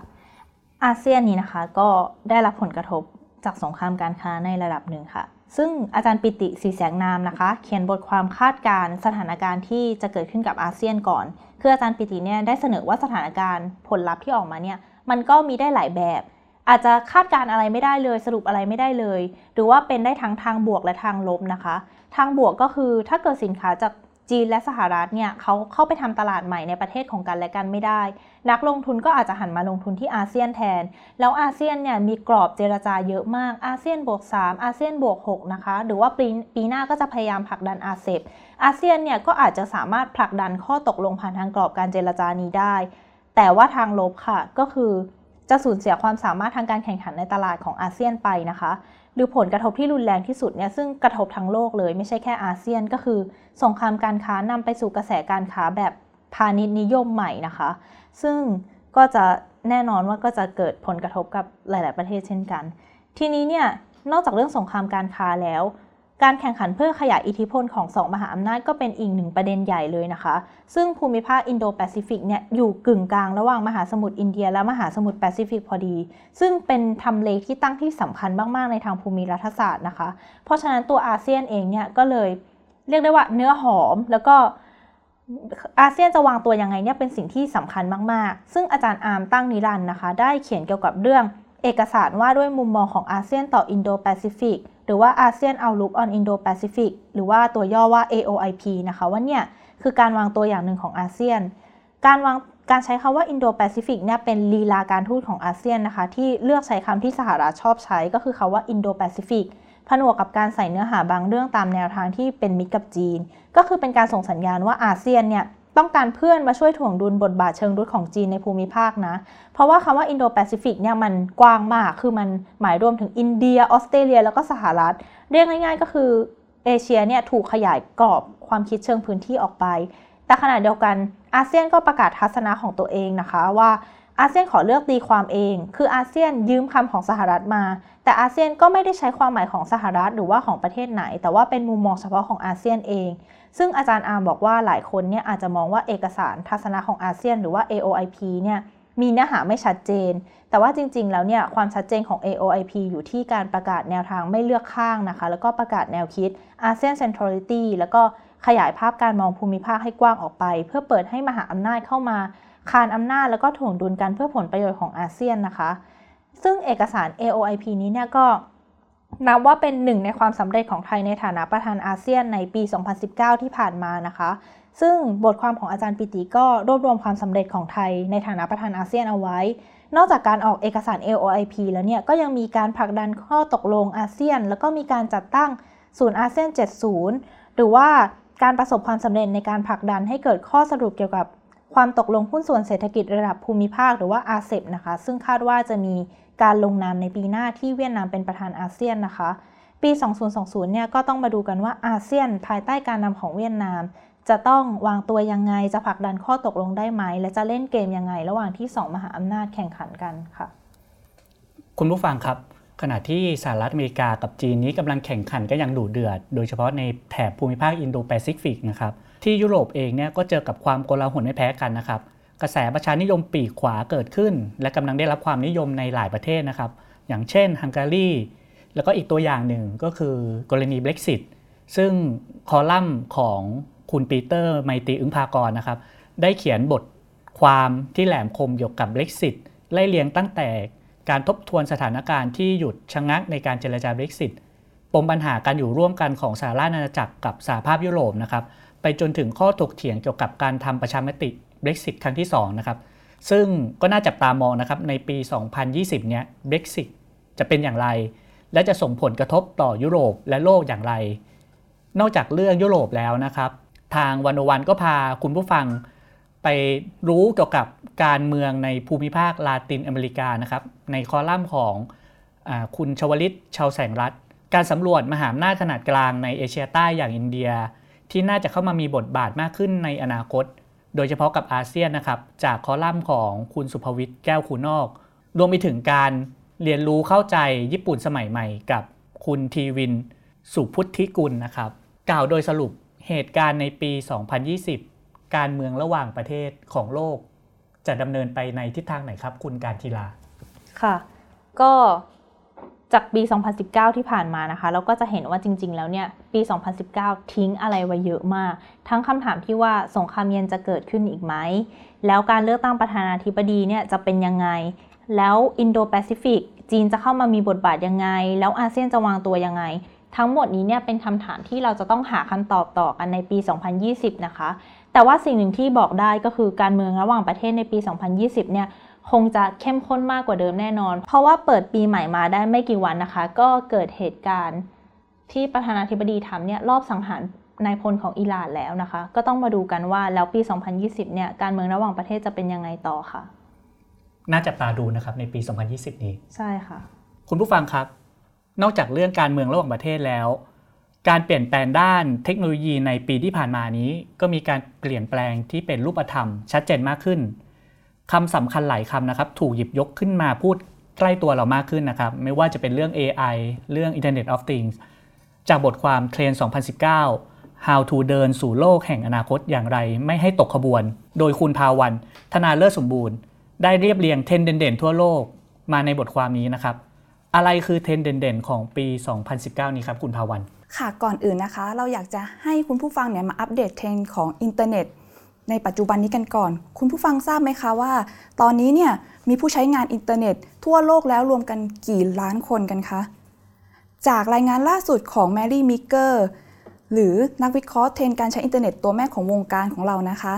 อาเซียนนี้นะคะก็ได้รับผลกระทบ จากสงครามการค้าในระดับหนึ่งค่ะ ซึ่งอาจารย์ปิติสีแสงนามนะคะ เขียนบทความคาดการสถานการณ์ที่จะเกิดขึ้นกับอาเซียนก่อน คืออาจารย์ปิติเนี่ยได้เสนอว่าสถานการณ์ผลลัพธ์ที่ออกมาเนี่ยมันก็มีได้หลายแบบ อาจจะคาดการอะไรไม่ได้เลย สรุปอะไรไม่ได้เลย หรือว่าเป็นได้ทั้งทางบวกและทางลบนะคะ ทางบวกก็คือถ้าเกิดสินค้าจาก จีนและสหรัฐเนี่ยเขาเข้าไปทำตลาดใหม่ในประเทศของกันและกันไม่ได้ นักลงทุนก็อาจจะหันมาลงทุนที่อาเซียนแทน แล้วอาเซียนเนี่ยมีกรอบเจรจาเยอะมากอาเซียนบวก 3 อาเซียนบวก 6 นะคะ หรือว่าปีปีหน้าก็จะพยายามผลักดันอาเซบอาเซียนเนี่ยก็อาจจะสามารถผลักดันข้อตกลงผ่านทางกรอบการเจรจานี้ได้ แต่ว่าทางลบค่ะก็คือจะสูญเสียความสามารถทางการแข่งขันในตลาดของอาเซียนไปนะคะ หรือผลกระทบที่รุนแรงที่สุดเนี่ยซึ่งกระทบทั้งโลกเลยไม่ใช่แค่อาเซียนก็คือ สงครามการค้านำไปสู่กระแสการค้าแบบพาณิชย์นิยมใหม่นะคะ ซึ่งก็จะแน่นอนว่าก็จะเกิดผลกระทบกับหลาย ๆ ประเทศเช่นกัน ทีนี้เนี่ยนอกจากเรื่องสงครามการค้าแล้ว การแข่งขันเพื่อขยายอิทธิพลของสองมหาอำนาจก็เป็นอีกหนึ่งประเด็นใหญ่เลยนะคะ ซึ่งภูมิภาคอินโดแปซิฟิกเนี่ยอยู่กึ่งกลางระหว่างมหาสมุทรอินเดีย และมหาสมุทรแปซิฟิกพอดี ซึ่งเป็นทำเลที่ตั้งที่สำคัญมาก ๆ ในทางภูมิรัฐศาสตร์นะคะ เพราะฉะนั้นตัวอาเซียนเองเนี่ยก็เลยเรียกได้ว่าเนื้อหอมแล้วก็อาเซียนจะวางตัวยังไงเนี่ยเป็นสิ่งที่สำคัญมาก ๆ ซึ่งอาจารย์อาร์มตั้งนิรันดรนะคะ ได้เขียนเกี่ยวกับเรื่องเอกสารว่าด้วยมุมมองของอาเซียนต่ออินโดแปซิฟิก หรือว่า ASEAN Outlook on Indo-Pacific หรือว่าตัวย่อว่า AOIP นะคะว่าเนี่ยคือการวางตัวอย่างหนึ่งของอาเซียน การวางการใช้คำว่า Indo-Pacific เนี่ยเป็นลีลาการทูตของอาเซียนนะคะ ที่เลือกใช้คำที่สหรัฐชอบใช้ก็คือคำว่า Indo-Pacific ผนวกกับการใส่เนื้อหาบางเรื่องตามแนวทางที่เป็นมิตรกับจีน ก็คือเป็นการส่งสัญญาณว่าอาเซียนเนี่ย ต้องการเพื่อนมาช่วยถ่วงดุลบทบาทเชิงรุกของจีนในภูมิภาคนะ เพราะว่าคำว่าอินโดแปซิฟิกเนี่ยมันกว้างมาก คือมันหมายรวมถึงอินเดีย ออสเตรเลีย แล้วก็สหรัฐ เรียกง่ายๆ ก็คือเอเชียเนี่ยถูกขยายกรอบความคิดเชิงพื้นที่ออกไป แต่ขณะเดียวกันอาเซียนก็ประกาศทัศนะของตัวเองนะคะว่าอาเซียนขอเลือกตีความเอง คืออาเซียนยืมคำของสหรัฐมา แต่อาเซียนก็ไม่ได้ใช้ความหมายของสหรัฐหรือว่าของประเทศไหน แต่ว่าเป็นมุมมองเฉพาะของอาเซียนเอง ซึ่งอาจารย์อาร์มบอกว่าหลายคนเนี่ยอาจจะมองว่าเอกสารทัศนะของอาเซียน หรือว่า AOIP เนี่ยมีเนื้อหาไม่ชัดเจน แต่ว่าจริง ๆ แล้วเนี่ยความชัดเจนของ AOIP อยู่ที่การประกาศแนวทางไม่เลือกข้างนะคะ แล้วก็ประกาศแนวคิด ASEAN Centrality แล้วก็ขยายภาพการมองภูมิภาคให้กว้างออกไป เพื่อเปิดให้มหาอำนาจเข้ามา คานอำนาจแล้วก็ถ่วงดุลกันเพื่อผลประโยชน์ของอาเซียนนะคะ ซึ่งเอกสาร AOIP นี้เนี่ยก็ นับว่าเป็นหนึ่งในความสำเร็จของไทยในฐานะประธานอาเซียนในปี 2019 ที่ผ่านมานะคะ ซึ่งบทความของอาจารย์ปิติก็รวบรวมความสำเร็จของไทยในฐานะประธานอาเซียนเอาไว้ นอกจากการออกเอกสาร AOIP แล้วเนี่ยก็ยังมีการผลักดันข้อตกลงอาเซียน แล้วก็มีการจัดตั้งศูนย์อาเซียน 70 หรือว่าการประสบความสำเร็จในการผลักดันให้เกิดข้อสรุปเกี่ยวกับความตกลงหุ้นส่วนเศรษฐกิจระดับภูมิภาคหรือว่าอาเซบนะคะ ซึ่งคาดว่าจะมี การลงนามในปีหน้าที่เวียดนามเป็นประธานอาเซียนนะคะ ปี 2020 เนี่ยก็ต้องมาดูกันว่าอาเซียน ภายใต้การนำของเวียดนาม จะต้องวางตัวยังไง จะผลักดันข้อตกลงได้ไหม และจะเล่นเกมยังไง ระหว่างที่ 2 มหาอำนาจแข่งขันกันค่ะ คุณผู้ฟังครับขณะที่สหรัฐอเมริกากับจีนนี้กำลังแข่งขันกันอย่างดุเดือด โดยเฉพาะในแถบภูมิภาคอินโดแปซิฟิกนะครับ ที่ยุโรปเองเนี่ยก็เจอกับความโกลาหลไม่แพ้กันนะครับ กระแสประชานิยมปีกขวาเกิดขึ้น และกำลังได้รับความนิยมในหลายประเทศนะครับ อย่างเช่นฮังการีแล้วก็อีกตัวอย่างหนึ่งก็คือกรณี Brexit ซึ่งคอลัมน์ของคุณปีเตอร์ มัยตรีอึ๊งภากรณ์นะครับ ได้เขียนบทความที่แหลมคมเกี่ยวกับ Brexit ไล่เลียงตั้งแต่การทบทวนสถานการณ์ที่หยุดชะงักในการเจรจา Brexit ปมปัญหาการอยู่ร่วมกันของสหราชอาณาจักรกับสหภาพยุโรปนะครับ ไปจนถึงข้อถกเถียงเกี่ยวกับการทำประชามติ Brexit ครั้งที่2นะครับซึ่งก็น่าจับตามองนะครับในปี 2020 เนี้ย Brexit จะเป็นอย่างไร และจะส่งผลกระทบต่อยุโรปและโลกอย่างไร นอกจากเรื่องยุโรปแล้วนะครับ ทางวันวันก็พาคุณผู้ฟังไปรู้เกี่ยวกับการเมืองในภูมิภาคลาตินอเมริกานะครับ ในคอลัมน์ของอคุณชวลิตชาวแสงรัฐ การสำรวจมหาอำนาจขนาดกลางในเอเชียใต้อย่างอินเดีย ที่น่าจะเข้ามามีบทบาทมากขึ้นในอนาคต โดยเฉพาะกับอาเซียนนะครับจากคอลัมน์ของคุณสุภวิทย์แก้วคูนอก รวมไปถึงการเรียนรู้เข้าใจญี่ปุ่นสมัยใหม่กับคุณทีวิน สุพุทธิกุลนะครับ กล่าวโดยสรุปเหตุการณ์ในปี 2020 การเมืองระหว่างประเทศของโลก จะดำเนินไปในทิศทางไหนครับ คุณการทีลาค่ะ ก็ จากปี 2019 ที่ผ่านมานะคะ เราก็จะเห็นว่าจริง ๆ แล้วเนี่ย ปี 2019 ทิ้งอะไรไว้เยอะมาก ทั้งคำถามที่ว่าสงครามเย็นจะเกิดขึ้นอีกไหม แล้วการเลือกตั้งประธานาธิบดีเนี่ยจะเป็นยังไง แล้วอินโดแปซิฟิกจีนจะเข้ามามีบทบาทยังไง แล้วอาเซียนจะวางตัวยังไง ทั้งหมดนี้เนี่ยเป็นคำถามที่เราจะต้องหาคำตอบต่อกันในปี 2020 นะคะ แต่ว่าสิ่งหนึ่งที่บอกได้ก็คือการเมืองระหว่างประเทศในปี 2020 เนี่ย คงจะเข้มข้นมากกว่าเดิมแน่นอน เพราะว่าเปิดปีใหม่มาได้ไม่กี่วันนะคะ ก็เกิดเหตุการณ์ที่ประธานาธิบดีทำเนี่ยรอบสังหารนายพลของอิหร่านแล้วนะคะ ก็ต้องมาดูกันว่าแล้วปี 2020 เนี่ยการเมืองระหว่างประเทศจะเป็นยังไงต่อค่ะ น่าจับตาดูนะครับในปี 2020 นี้ ใช่ค่ะ คุณผู้ฟังครับ นอกจากเรื่องการเมืองระหว่างประเทศแล้ว การเปลี่ยนแปลงด้านเทคโนโลยีในปีที่ผ่านมานี้ ก็มีการเปลี่ยนแปลงที่เป็นรูปธรรม ชัดเจนมากขึ้น คำสำคัญหลายคำนะครับถูกหยิบยกขึ้นมาพูดใกล้ตัวเรามากขึ้นนะครับ ไม่ว่าจะเป็นเรื่อง AI เรื่อง Internet of Things จากบทความเทรน 2019 How to เดินสู่โลกแห่งอนาคตอย่างไร ไม่ให้ตกขบวน โดยคุณภาวัน ธนาเลิศสมบูรณ์ ได้เรียบเรียงเทรนด์เด่นๆทั่วโลกมาในบทความนี้นะครับ อะไรคือเทรนด์เด่นๆ ของปี 2019 นี้ครับคุณภาวัน ค่ะก่อนอื่นนะคะ เราอยากจะให้คุณผู้ฟังเนี่ยมาอัปเดตเทรนด์ของอินเทอร์เน็ต ในปัจจุบันนี้กันก่อน คุณผู้ฟังทราบไหมคะว่า ตอนนี้เนี่ยมีผู้ใช้งานอินเทอร์เน็ต ทั่วโลกแล้วรวมกันกี่ล้านคนกันคะ จากรายงานล่าสุดของแมรี่มีกเกอร์หรือนักวิเคราะห์เทรนด์การใช้อินเทอร์เน็ตตัวแม่ของวงการของเรานะคะ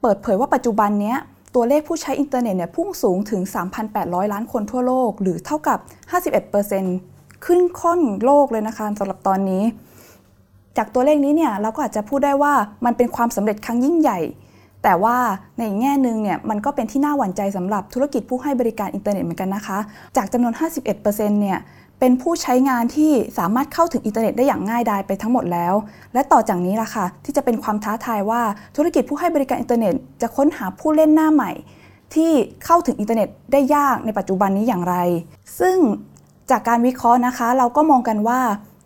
เปิดเผยว่าปัจจุบันเนี้ยตัวเลขผู้ใช้อินเทอร์เน็ตเนี่ยพุ่งสูงถึง 3,800 ล้านคนทั่วโลก หรือเท่ากับ 51%ขึ้นค่อนโลกเลยนะคะสำหรับตอนนี้ จากตัวเลขนี้เนี่ยเราก็อาจจะพูดได้ว่ามันเป็นความสำเร็จครั้งยิ่งใหญ่ แต่ว่าในแง่หนึ่งเนี่ยมันก็เป็นที่น่าหวั่นใจสำหรับธุรกิจผู้ให้บริการอินเทอร์เน็ตเหมือนกันนะคะ จากจำนวน 51%เนี่ยเป็นผู้ใช้งานที่สามารถเข้าถึงอินเทอร์เน็ตได้อย่างง่ายดายไปทั้งหมดแล้ว และต่อจากนี้ล่ะค่ะที่จะเป็นความท้าทายว่าธุรกิจผู้ให้บริการอินเทอร์เน็ต จะค้นหาผู้เล่นหน้าใหม่ ที่เข้าถึงอินเทอร์เน็ตได้ยากในปัจจุบันนี้อย่างไร ซึ่งจากการวิเคราะห์นะคะ เราก็มองกันว่า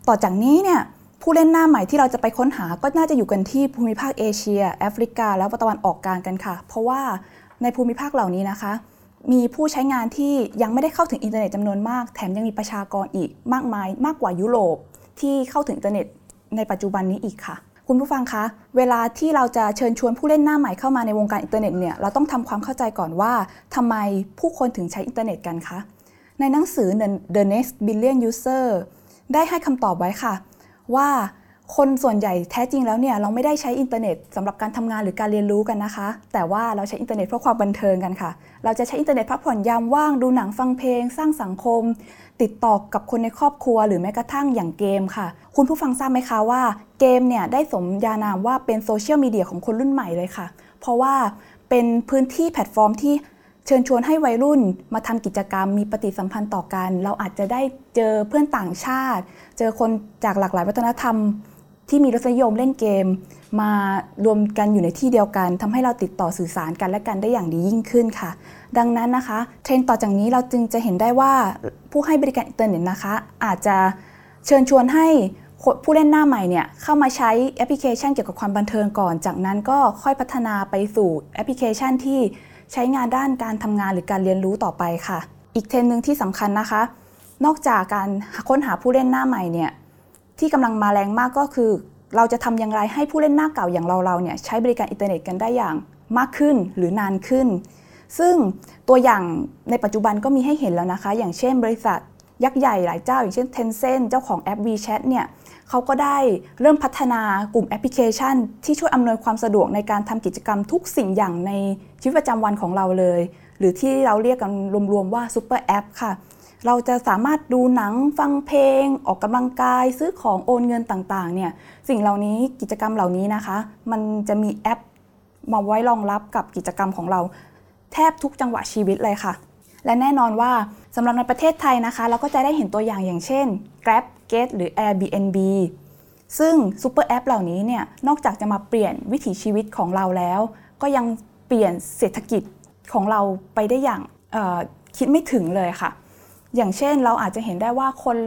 ต่อจากนี้เนี่ย ผู้เล่นหน้าใหม่ที่เราจะไปค้นหาก็น่าจะอยู่กันที่ภูมิภาคเอเชีย แอฟริกา และตะวันออกกลางกันค่ะ เพราะว่าในภูมิภาคเหล่านี้นะคะ มีผู้ใช้งานที่ยังไม่ได้เข้าถึงอินเทอร์เน็ตจำนวนมาก แถมยังมีประชากรอีกมากมาย มากกว่ายุโรปที่เข้าถึงอินเทอร์เน็ตในปัจจุบันนี้อีกค่ะ คุณผู้ฟังคะ เวลาที่เราจะเชิญชวนผู้เล่นหน้าใหม่เข้ามาในวงการอินเทอร์เน็ตเนี่ยเราต้องทำความเข้าใจก่อนว่าทำไมผู้คนถึงใช้อินเทอร์เน็ตกันคะในหนังสือ The Next Billion User ได้ให้คำตอบไว้ค่ะ ว่าคนส่วนใหญ่แท้จริงแล้วเนี่ยเราไม่ได้ใช้อินเทอร์เน็ตสำหรับการทำงานหรือการเรียนรู้กันนะคะ แต่ว่าเราใช้อินเทอร์เน็ตเพื่อความบันเทิงกันค่ะ เราจะใช้อินเทอร์เน็ตพักผ่อนยามว่างดูหนังฟังเพลง สร้างสังคม ติดต่อกับคนในครอบครัว หรือแม้กระทั่งอย่างเกมค่ะ คุณผู้ฟังทราบไหมคะว่าเกมเนี่ยได้สมญานามว่าเป็นโซเชียลมีเดียของคนรุ่นใหม่เลยค่ะ เพราะว่าเป็นพื้นที่แพลตฟอร์มที่ เชิญชวนให้วัยรุ่นมาทำกิจกรรมมีปฏิสัมพันธ์ต่อกัน เราอาจจะได้เจอเพื่อนต่างชาติ เจอคนจากหลากหลายวัฒนธรรม ที่มีรสนิยมเล่นเกม มารวมกันอยู่ในที่เดียวกันทำให้เราติดต่อสื่อสารกันและกันได้อย่างดียิ่งขึ้นค่ะ ดังนั้นนะคะ เทรนด์ต่อจากนี้เราจึงจะเห็นได้ว่าผู้ให้บริการอินเทอร์เน็ตนะคะ อาจจะเชิญชวนให้ผู้เล่นหน้าใหม่เนี่ยเข้ามาใช้แอปพลิเคชันเกี่ยวกับความบันเทิงก่อน จากนั้นก็ค่อยพัฒนาไปสู่แอปพลิเคชันที่ ใช้งานด้านการทำงานหรือการเรียนรู้ต่อไปค่ะ อีกเทรนด์หนึ่งที่สำคัญนะคะ นอกจากการค้นหาผู้เล่นหน้าใหม่เนี่ยที่กำลังมาแรงมากก็คือ เราจะทำอย่างไรให้ผู้เล่นหน้าเก่าอย่างเราเราเนี่ยใช้บริการอินเทอร์เน็ตกันได้อย่างมากขึ้นหรือนานขึ้น ซึ่งตัวอย่างในปัจจุบันก็มีให้เห็นแล้วนะคะ อย่างเช่นบริษัทยักษ์ใหญ่หลายเจ้า อย่างเช่น Tencent เจ้าของแอป WeChat เนี่ย เขาก็ได้เริ่มพัฒนากลุ่มแอปพลิเคชัน ที่ช่วยอำนวยความสะดวกในการทำกิจกรรมทุกสิ่งอย่างในชีวิตประจำวันของเราเลย หรือที่เราเรียกกันรวมๆว่า super app ค่ะ เราจะสามารถดูหนังฟังเพลง ออกกำลังกาย ซื้อของโอนเงินต่างๆเนี่ยสิ่งเหล่านี้กิจกรรมเหล่านี้นะคะ มันจะมีแอปมาไว้รองรับกับกิจกรรมของเรา แทบทุกจังหวะชีวิตเลยค่ะ และแน่นอนว่าสำหรับในประเทศไทยนะคะ เราก็จะได้เห็นตัวอย่างอย่างเช่น Grab Get หรือ Airbnb ซึ่ง super app เหล่านี้เนี่ยนอกจากจะมาเปลี่ยนวิถีชีวิตของเราแล้ว ก็ยังเปลี่ยนเศรษฐกิจของเราไปได้อย่างคิดไม่ถึงเลยค่ะ อย่างเช่นเราอาจจะเห็นได้ว่าคน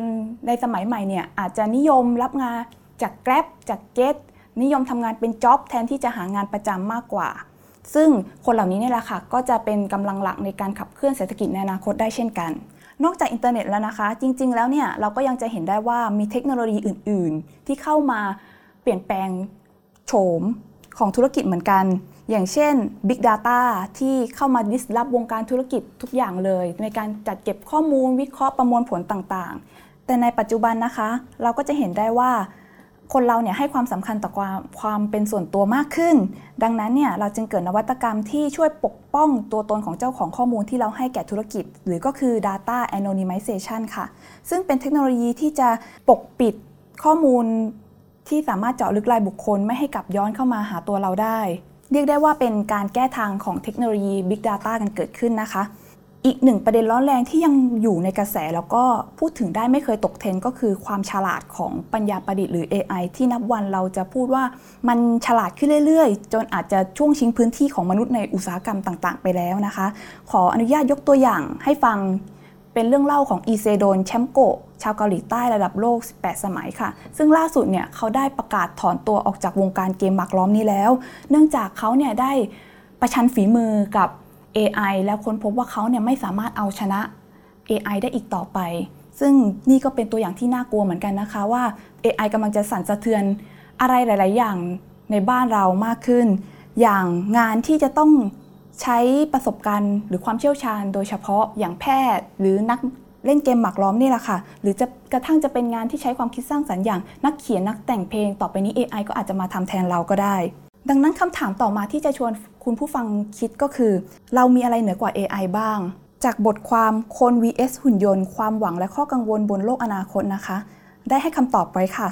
ในสมัยใหม่เนี่ยอาจจะนิยมรับงานจาก Grab จาก Get นิยมทำงานเป็นจ็อบแทนที่จะหางานประจำมากกว่า ซึ่งคนเหล่านี้เนี่ยแหละค่ะก็จะเป็นกำลังหลักในการขับเคลื่อนเศรษฐกิจในอนาคตได้เช่นกัน นอกจากอินเทอร์เน็ตแล้วนะคะ จริง ๆ แล้วเนี่ยเราก็ยังจะเห็นได้ว่ามีเทคโนโลยีอื่น ๆ ที่เข้ามาเปลี่ยนแปลงโฉมของธุรกิจเหมือนกัน อย่างเช่น Big Data ที่เข้ามาดิสลอฟวงการธุรกิจทุกอย่างเลย ในการจัดเก็บข้อมูลวิเคราะห์ประมวลผลต่างๆ แต่ในปัจจุบันนะคะ เราก็จะเห็นได้ว่า คนเราเนี่ยให้ความสำคัญต่อความความเป็นส่วนตัวมากขึ้น ดังนั้นเนี่ยเราจึงเกิดนวัตกรรมที่ช่วยปกป้องตัวตนของเจ้าของข้อมูลที่เราให้แก่ธุรกิจ หรือก็คือ data anonymization ค่ะ ซึ่งเป็นเทคโนโลยีที่จะปกปิดข้อมูลที่สามารถเจาะลึกรายบุคคล ไม่ให้กลับย้อนเข้ามาหาตัวเราได้ เรียกได้ว่าเป็นการแก้ทางของเทคโนโลยี Big Data กันเกิดขึ้นนะคะ อีกหนึ่งประเด็นร้อนแรงที่ยังอยู่ในกระแสแล้วก็พูดถึงได้ไม่เคยตกเทรนก็คือความฉลาดของปัญญาประดิษฐ์หรือ AI ที่นับวันเราจะพูดว่ามันฉลาดขึ้นเรื่อยๆ จนอาจจะช่วงชิงพื้นที่ของมนุษย์ในอุตสาหกรรมต่างๆ ไปแล้วนะคะ ขออนุญาตยกตัวอย่างให้ฟังเป็นเรื่องเล่าของอีเซโดนแชมโกชาวเกาหลีใต้ระดับโลก 18 สมัยค่ะ ซึ่งล่าสุดเนี่ยเขาได้ประกาศถอนตัวออกจากวงการเกมหมากล้อมนี้แล้ว เนื่องจากเขาเนี่ยได้ประชันฝีมือกับ AI แล้วค้นพบว่าเขาเนี่ยไม่สามารถเอาชนะ AI ได้อีกต่อไป ซึ่งนี่ก็เป็นตัวอย่างที่น่ากลัวเหมือนกันนะคะว่า AI กำลังจะสั่นสะเทือนอะไรหลาย ๆ อย่างในบ้านเรามากขึ้น อย่างงานที่จะต้องใช้ประสบการณ์หรือความเชี่ยวชาญ โดยเฉพาะอย่างแพทย์ หรือนักเล่นเกมหมากล้อมนี่แหละค่ะ หรือจะกระทั่งจะเป็นงานที่ใช้ความคิดสร้างสรรค์อย่างนักเขียนนักแต่งเพลง ต่อไปนี้ AI ก็อาจจะมาทำแทนเราก็ได้ ดังนั้นคำถามต่อมาที่จะชวนคุณผู้ฟังคิดก็คือ เรามีอะไรเหนือกว่า AI บ้าง จากบทความคน vs หุ่นยนต์ ความหวังและข้อกังวลบนโลกอนาคตนะคะ ได้ให้คำตอบไว้ค่ะ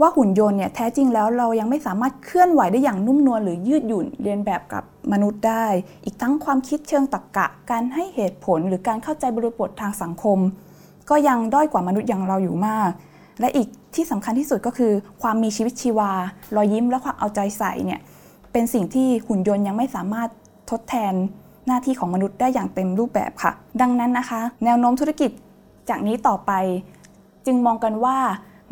ว่าหุ่นยนต์เนี่ยแท้จริงแล้วเรายังไม่สามารถเคลื่อนไหวได้อย่างนุ่มนวลหรือยืดหยุ่นเรียนแบบกับมนุษย์ได้ อีกทั้งความคิดเชิงตรรกกะ การให้เหตุผลหรือการเข้าใจบริบททางสังคม ก็ยังด้อยกว่ามนุษย์อย่างเราอยู่มาก และอีกที่สำคัญที่สุดก็คือ ความมีชีวิตชีวา รอยยิ้มและความเอาใจใส่เนี่ยเป็นสิ่งที่หุ่นยนต์ยังไม่สามารถทดแทนหน้าที่ของมนุษย์ได้อย่างเต็มรูปแบบค่ะ ดังนั้นนะคะ แนวโน้มธุรกิจจากนี้ต่อไป จึงมองกันว่า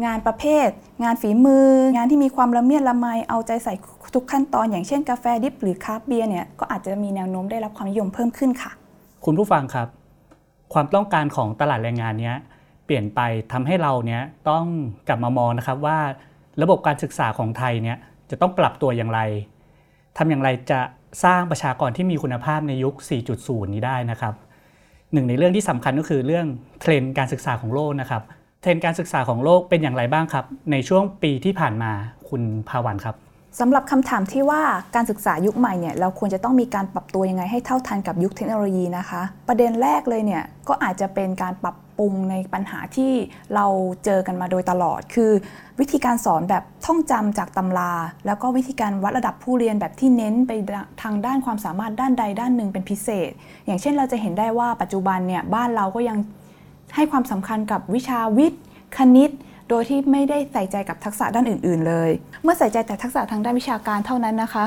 งานประเภท งานฝีมือ งานที่มีความละเมียดละไมเอาใจใส่ทุกขั้นตอน อย่างเช่นกาแฟดิบหรือคาบเบียร์เนี่ยก็อาจจะมีแนวโน้มได้รับความนิยมเพิ่มขึ้นค่ะ คุณผู้ฟังครับ ความต้องการของตลาดแรงงานเนี้ย เปลี่ยนไปทำให้เราเนี้ยต้องกลับมามองนะครับว่าระบบการศึกษาของไทยเนี่ยจะต้องปรับตัวอย่างไรทำอย่างไรจะสร้างประชากรที่มีคุณภาพในยุค 4.0 นี้ได้นะครับหนึ่งในเรื่องที่สำคัญก็คือเรื่องเทรนด์การศึกษาของโลกนะครับ เทรนด์การศึกษาของโลกเป็นอย่างไรบ้างครับ ในช่วงปีที่ผ่านมาคุณภาวันครับสำหรับคำถามที่ว่าการศึกษายุคใหม่เนี่ยเราควรจะต้องมีการปรับตัวยังไงให้เท่าทันกับยุคเทคโนโลยีนะคะ ประเด็นแรกเลยเนี่ยก็อาจจะเป็นการปรับ ปรุงในปัญหาที่เราเจอกันมาโดยตลอด คือ วิธีการสอนแบบท่องจำจากตำรา แล้วก็วิธีการวัดระดับผู้เรียนแบบที่เน้นไปทางด้านความสามารถด้านใดด้านหนึ่งเป็นพิเศษ อย่างเช่นเราจะเห็นได้ว่าปัจจุบันเนี่ยบ้านเราก็ยังให้ความสำคัญกับวิชาวิทย์ คณิตโดยที่ไม่ได้ใส่ใจกับทักษะด้านอื่น ๆ เลย เมื่อใส่ใจแต่ทักษะทางด้านวิชาการเท่านั้นนะคะ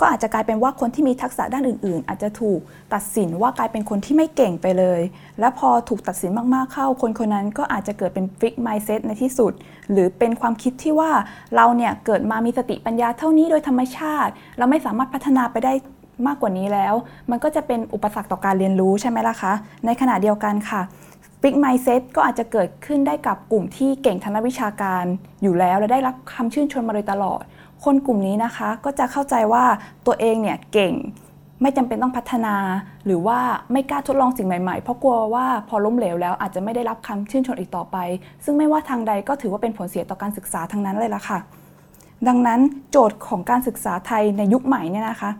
ก็อาจจะกลายเป็นว่าคนที่มีทักษะด้านอื่น ๆ อาจจะถูกตัดสินว่ากลายเป็นคนที่ไม่เก่งไปเลย และพอถูกตัดสินมาก ๆ เข้า คนคนนั้นก็อาจจะเกิดเป็นฟิกไมเซ็ตในที่สุด หรือเป็นความคิดที่ว่าเราเนี่ยเกิดมามีสติปัญญาเท่านี้โดยธรรมชาติ เราไม่สามารถพัฒนาไปได้มากกว่านี้แล้ว มันก็จะเป็นอุปสรรคต่อการเรียนรู้ใช่ไหมล่ะคะ ในขณะเดียวกันค่ะฟิกไมเซ็ตก็อาจจะเกิดขึ้นได้กับกลุ่มที่เก่งทางด้านวิชาการอยู่แล้ว และได้รับคำชื่นชมมาโดยตลอด คนกลุ่มนี้นะคะก็จะเข้าใจว่าตัวเองเนี่ยเก่งไม่จำเป็นต้องพัฒนา หรือว่าไม่กล้าทดลองสิ่งใหม่ๆ เพราะกลัวว่าพอล้มเหลวแล้วอาจจะไม่ได้รับคำชื่นชมอีกต่อไป ซึ่งไม่ว่าทางใดก็ถือว่าเป็นผลเสียต่อการศึกษาทั้งนั้นเลยล่ะค่ะ ดังนั้นโจทย์ของการศึกษาไทยในยุคใหม่เนี่ยนะคะ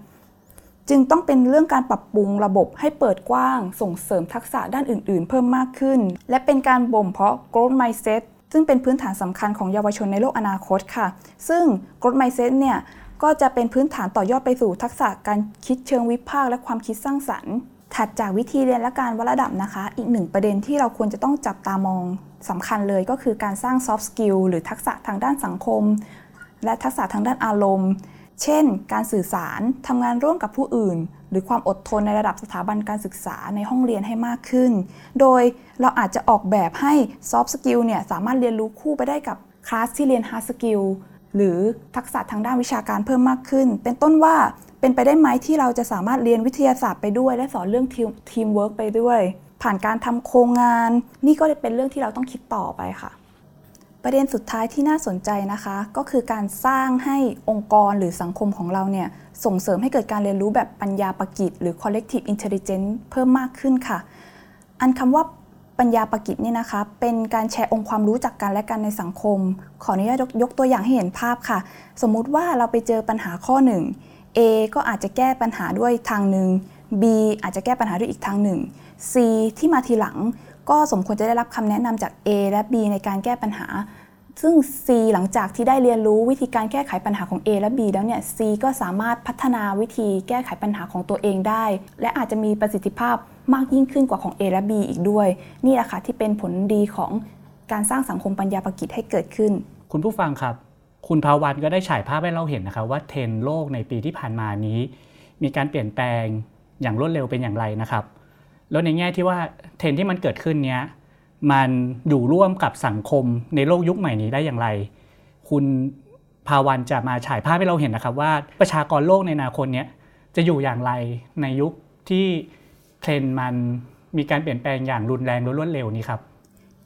จึงต้องเป็นเรื่องการปรับปรุงระบบให้เปิดกว้าง ส่งเสริมทักษะด้านอื่น ๆ เพิ่มมากขึ้น และเป็นการบ่มเพาะ growth mindset ซึ่งเป็นพื้นฐานสำคัญของเยาวชนในโลกอนาคตค่ะ ซึ่ง growth mindset เนี่ยก็จะเป็นพื้นฐานต่อยอดไปสู่ทักษะการคิดเชิงวิพากษ์และความคิดสร้างสรรค์ ถัดจากวิธีเรียนและการวัดระดับนะคะ อีกหนึ่งประเด็นที่เราควรจะต้องจับตามองสำคัญเลยก็คือการสร้าง soft skill หรือทักษะทางด้านสังคม และทักษะทางด้านอารมณ์ เช่น การสื่อสารทำงานร่วมกับผู้อื่น หรือความอดทนในระดับสถาบันการศึกษาในห้องเรียนให้มากขึ้น โดยเราอาจจะออกแบบให้ soft skill เนี่ยสามารถเรียนรู้คู่ไปได้กับคลาสที่เรียน hard skill หรือทักษะทางด้านวิชาการเพิ่มมากขึ้น เป็นต้นว่าเป็นไปได้ไหมที่เราจะสามารถเรียนวิทยาศาสตร์ไปด้วย และสอนเรื่องทีมเวิร์กไปด้วย ผ่านการทำโครงงาน นี่ก็เป็นเรื่องที่เราต้องคิดต่อไปค่ะ ประเด็นสุดท้ายที่น่าสนใจนะคะ ก็คือการสร้างให้องค์กรหรือสังคมของเราเนี่ยส่งเสริมให้เกิดการเรียนรู้แบบปัญญาประกิจ หรือ collective intelligence เพิ่มมากขึ้นค่ะ อันคำว่าปัญญาประกิจนี่ยนะคะ เป็นการแชร์องค์ความรู้จากกันและกันในสังคม ขออนุญาตยกตัวอย่างให้เห็นภาพค่ะ สมมุติว่าเราไปเจอปัญหาข้อหนึ่ง A ก็อาจจะแก้ปัญหาด้วยทางหนึ่ง B อาจจะแก้ปัญหาด้วยอีกทางหนึ่ง C ที่มาทีหลัง ก็สมควรจะได้รับคำแนะนำจาก A และ B ในการแก้ปัญหา ซึ่ง C หลังจากที่ได้เรียนรู้วิธีการแก้ไขปัญหาของ A และ B แล้วเนี่ย C ก็สามารถพัฒนาวิธีแก้ไขปัญหาของตัวเองได้ และอาจจะมีประสิทธิภาพมากยิ่งขึ้นกว่าของ A และ B อีกด้วย นี่แหละค่ะที่เป็นผลดีของการสร้างสังคมปัญญาประกิจให้เกิดขึ้น คุณผู้ฟังครับ คุณภาวันก็ได้ฉายภาพให้เราเห็นนะครับว่าเทรนโลกในปีที่ผ่านมานี้ มีการเปลี่ยนแปลงอย่างรวดเร็วเป็นอย่างไรนะครับ แล้วในแง่ที่ว่าเทรนที่มันเกิดขึ้นเนี้ยมันอยู่ร่วมกับสังคมในโลกยุคใหม่นี้ได้อย่างไร คุณภาวันจะมาฉายภาพให้เราเห็นนะครับว่าประชากรโลกในอนาคตเนี้ยจะอยู่อย่างไรในยุคที่เทรนมันมีการเปลี่ยนแปลงอย่างรุนแรงและรวดเร็วนี้ครับ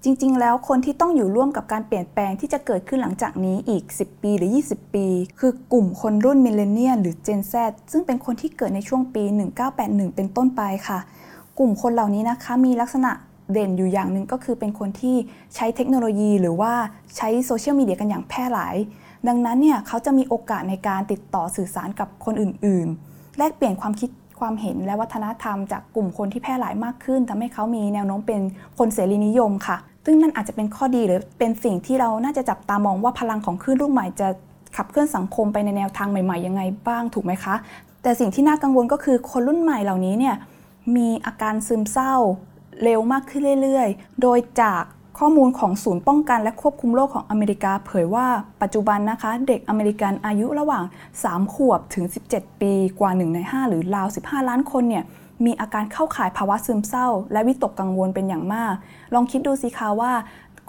จริงๆ แล้วคนที่ต้องอยู่ร่วมกับการเปลี่ยนแปลงที่จะเกิดขึ้นหลังจากนี้อีก 10 ปีหรือ 20 ปี คือกลุ่มคนรุ่น millennial หรือ Gen Z ซึ่งเป็นคนที่เกิดในช่วงปี 1981 เป็นต้นไปค่ะ กลุ่มคนเหล่านี้นะคะมีลักษณะเด่นอยู่อย่างหนึ่งก็คือเป็นคนที่ใช้เทคโนโลยีหรือว่าใช้โซเชียลมีเดียกันอย่างแพร่หลาย ดังนั้นเนี่ยเขาจะมีโอกาสในการติดต่อสื่อสารกับคนอื่น ๆ แลกเปลี่ยนความคิดความเห็นและวัฒนธรรมจากกลุ่มคนที่แพร่หลายมากขึ้นทำให้เขามีแนวโน้มเป็นคนเสรีนิยมค่ะ ซึ่งนั่นอาจจะเป็นข้อดีหรือเป็นสิ่งที่เราน่าจะจับตามองว่าพลังของคลื่นลูกใหม่จะขับเคลื่อนสังคมไปในแนวทางใหม่ ๆ ยังไงบ้างถูกไหมคะ แต่สิ่งที่น่ากังวลก็คือคนรุ่นใหม่เหล่านี้เนี่ย มีอาการซึมเศร้า เร็วมากขึ้นเรื่อยๆ โดยจากข้อมูลของศูนย์ป้องกันและควบคุมโรคของอเมริกาเผยว่าปัจจุบันนะคะ เด็กอเมริกันอายุระหว่าง 3 ขวบถึง 17 ปีกว่า 1 ใน 5 หรือราว 15 ล้านคนเนี่ยมีอาการเข้าข่ายภาวะซึมเศร้า และวิตกกังวลเป็นอย่างมาก ลองคิดดูสิคะว่า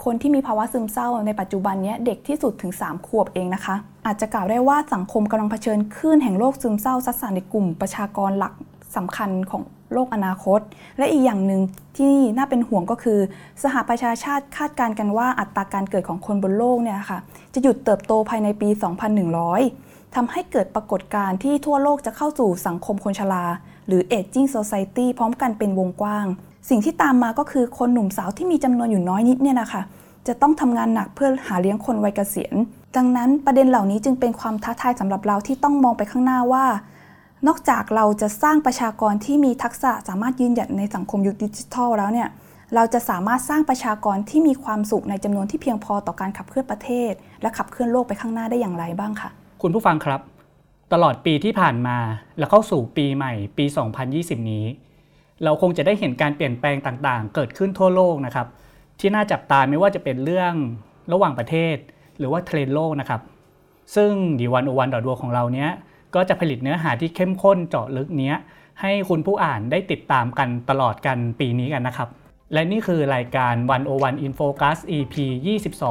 คนที่มีภาวะซึมเศร้าในปัจจุบันนี้เด็กที่สุดถึง 3 ขวบเองนะคะ อาจจะกล่าวได้ว่าสังคมกำลังเผชิญคลื่นแห่งโรคซึมเศร้าซัดสานในกลุ่มประชากรหลักสำคัญของ โลกอนาคต และอีกอย่างหนึ่งที่น่าเป็นห่วงก็คือ สหประชาชาติคาดการณ์กันว่าอัตราการเกิดของคนบนโลกเนี่ยค่ะจะหยุดเติบโตภายในปี 2100ทำให้เกิดปรากฏการณ์ที่ทั่วโลกจะเข้าสู่สังคมคนชรา หรือ aging society พร้อมกันเป็นวงกว้าง สิ่งที่ตามมาก็คือคนหนุ่มสาวที่มีจำนวนอยู่น้อยนิดเนี่ยนะคะจะต้องทำงานหนักเพื่อหาเลี้ยงคนวัยเกษียณ ดังนั้นประเด็นเหล่านี้จึงเป็นความท้าทายสำหรับเราที่ต้องมองไปข้างหน้าว่า นอกจากเราจะสร้างประชากรที่มีทักษะสามารถยืนหยัดในสังคมยุคดิจิทัลแล้วเนี่ยเราจะสามารถสร้างประชากรที่มีความสุขในจำนวนที่เพียงพอต่อการขับเคลื่อนประเทศ และขับเคลื่อนโลกไปข้างหน้าได้อย่างไรบ้างคะคุณผู้ฟังครับ ตลอดปีที่ผ่านมา และเข้าสู่ปีใหม่ปี 2020 นี้ เราคงจะได้เห็นการเปลี่ยนแปลงต่างๆ เกิดขึ้นทั่วโลกนะครับ ที่น่าจับตาไม่ว่าจะเป็นเรื่องระหว่างประเทศ หรือว่าเทรนโลกนะครับ ซึ่งดีวันโอวันดอดวของเราเนี้ย ก็จะผลิตเนื้อหาที่เข้มข้นเจาะลึกเนี้ย ให้คุณผู้อ่านได้ติดตามกันตลอดกันปีนี้กันนะครับ และนี่คือรายการ 101 In Focus EP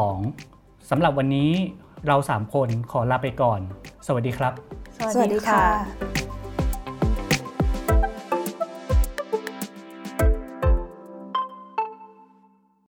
22 สำหรับวันนี้เรา 3 คนขอลาไปก่อน สวัสดีครับ สวัสดีค่ะ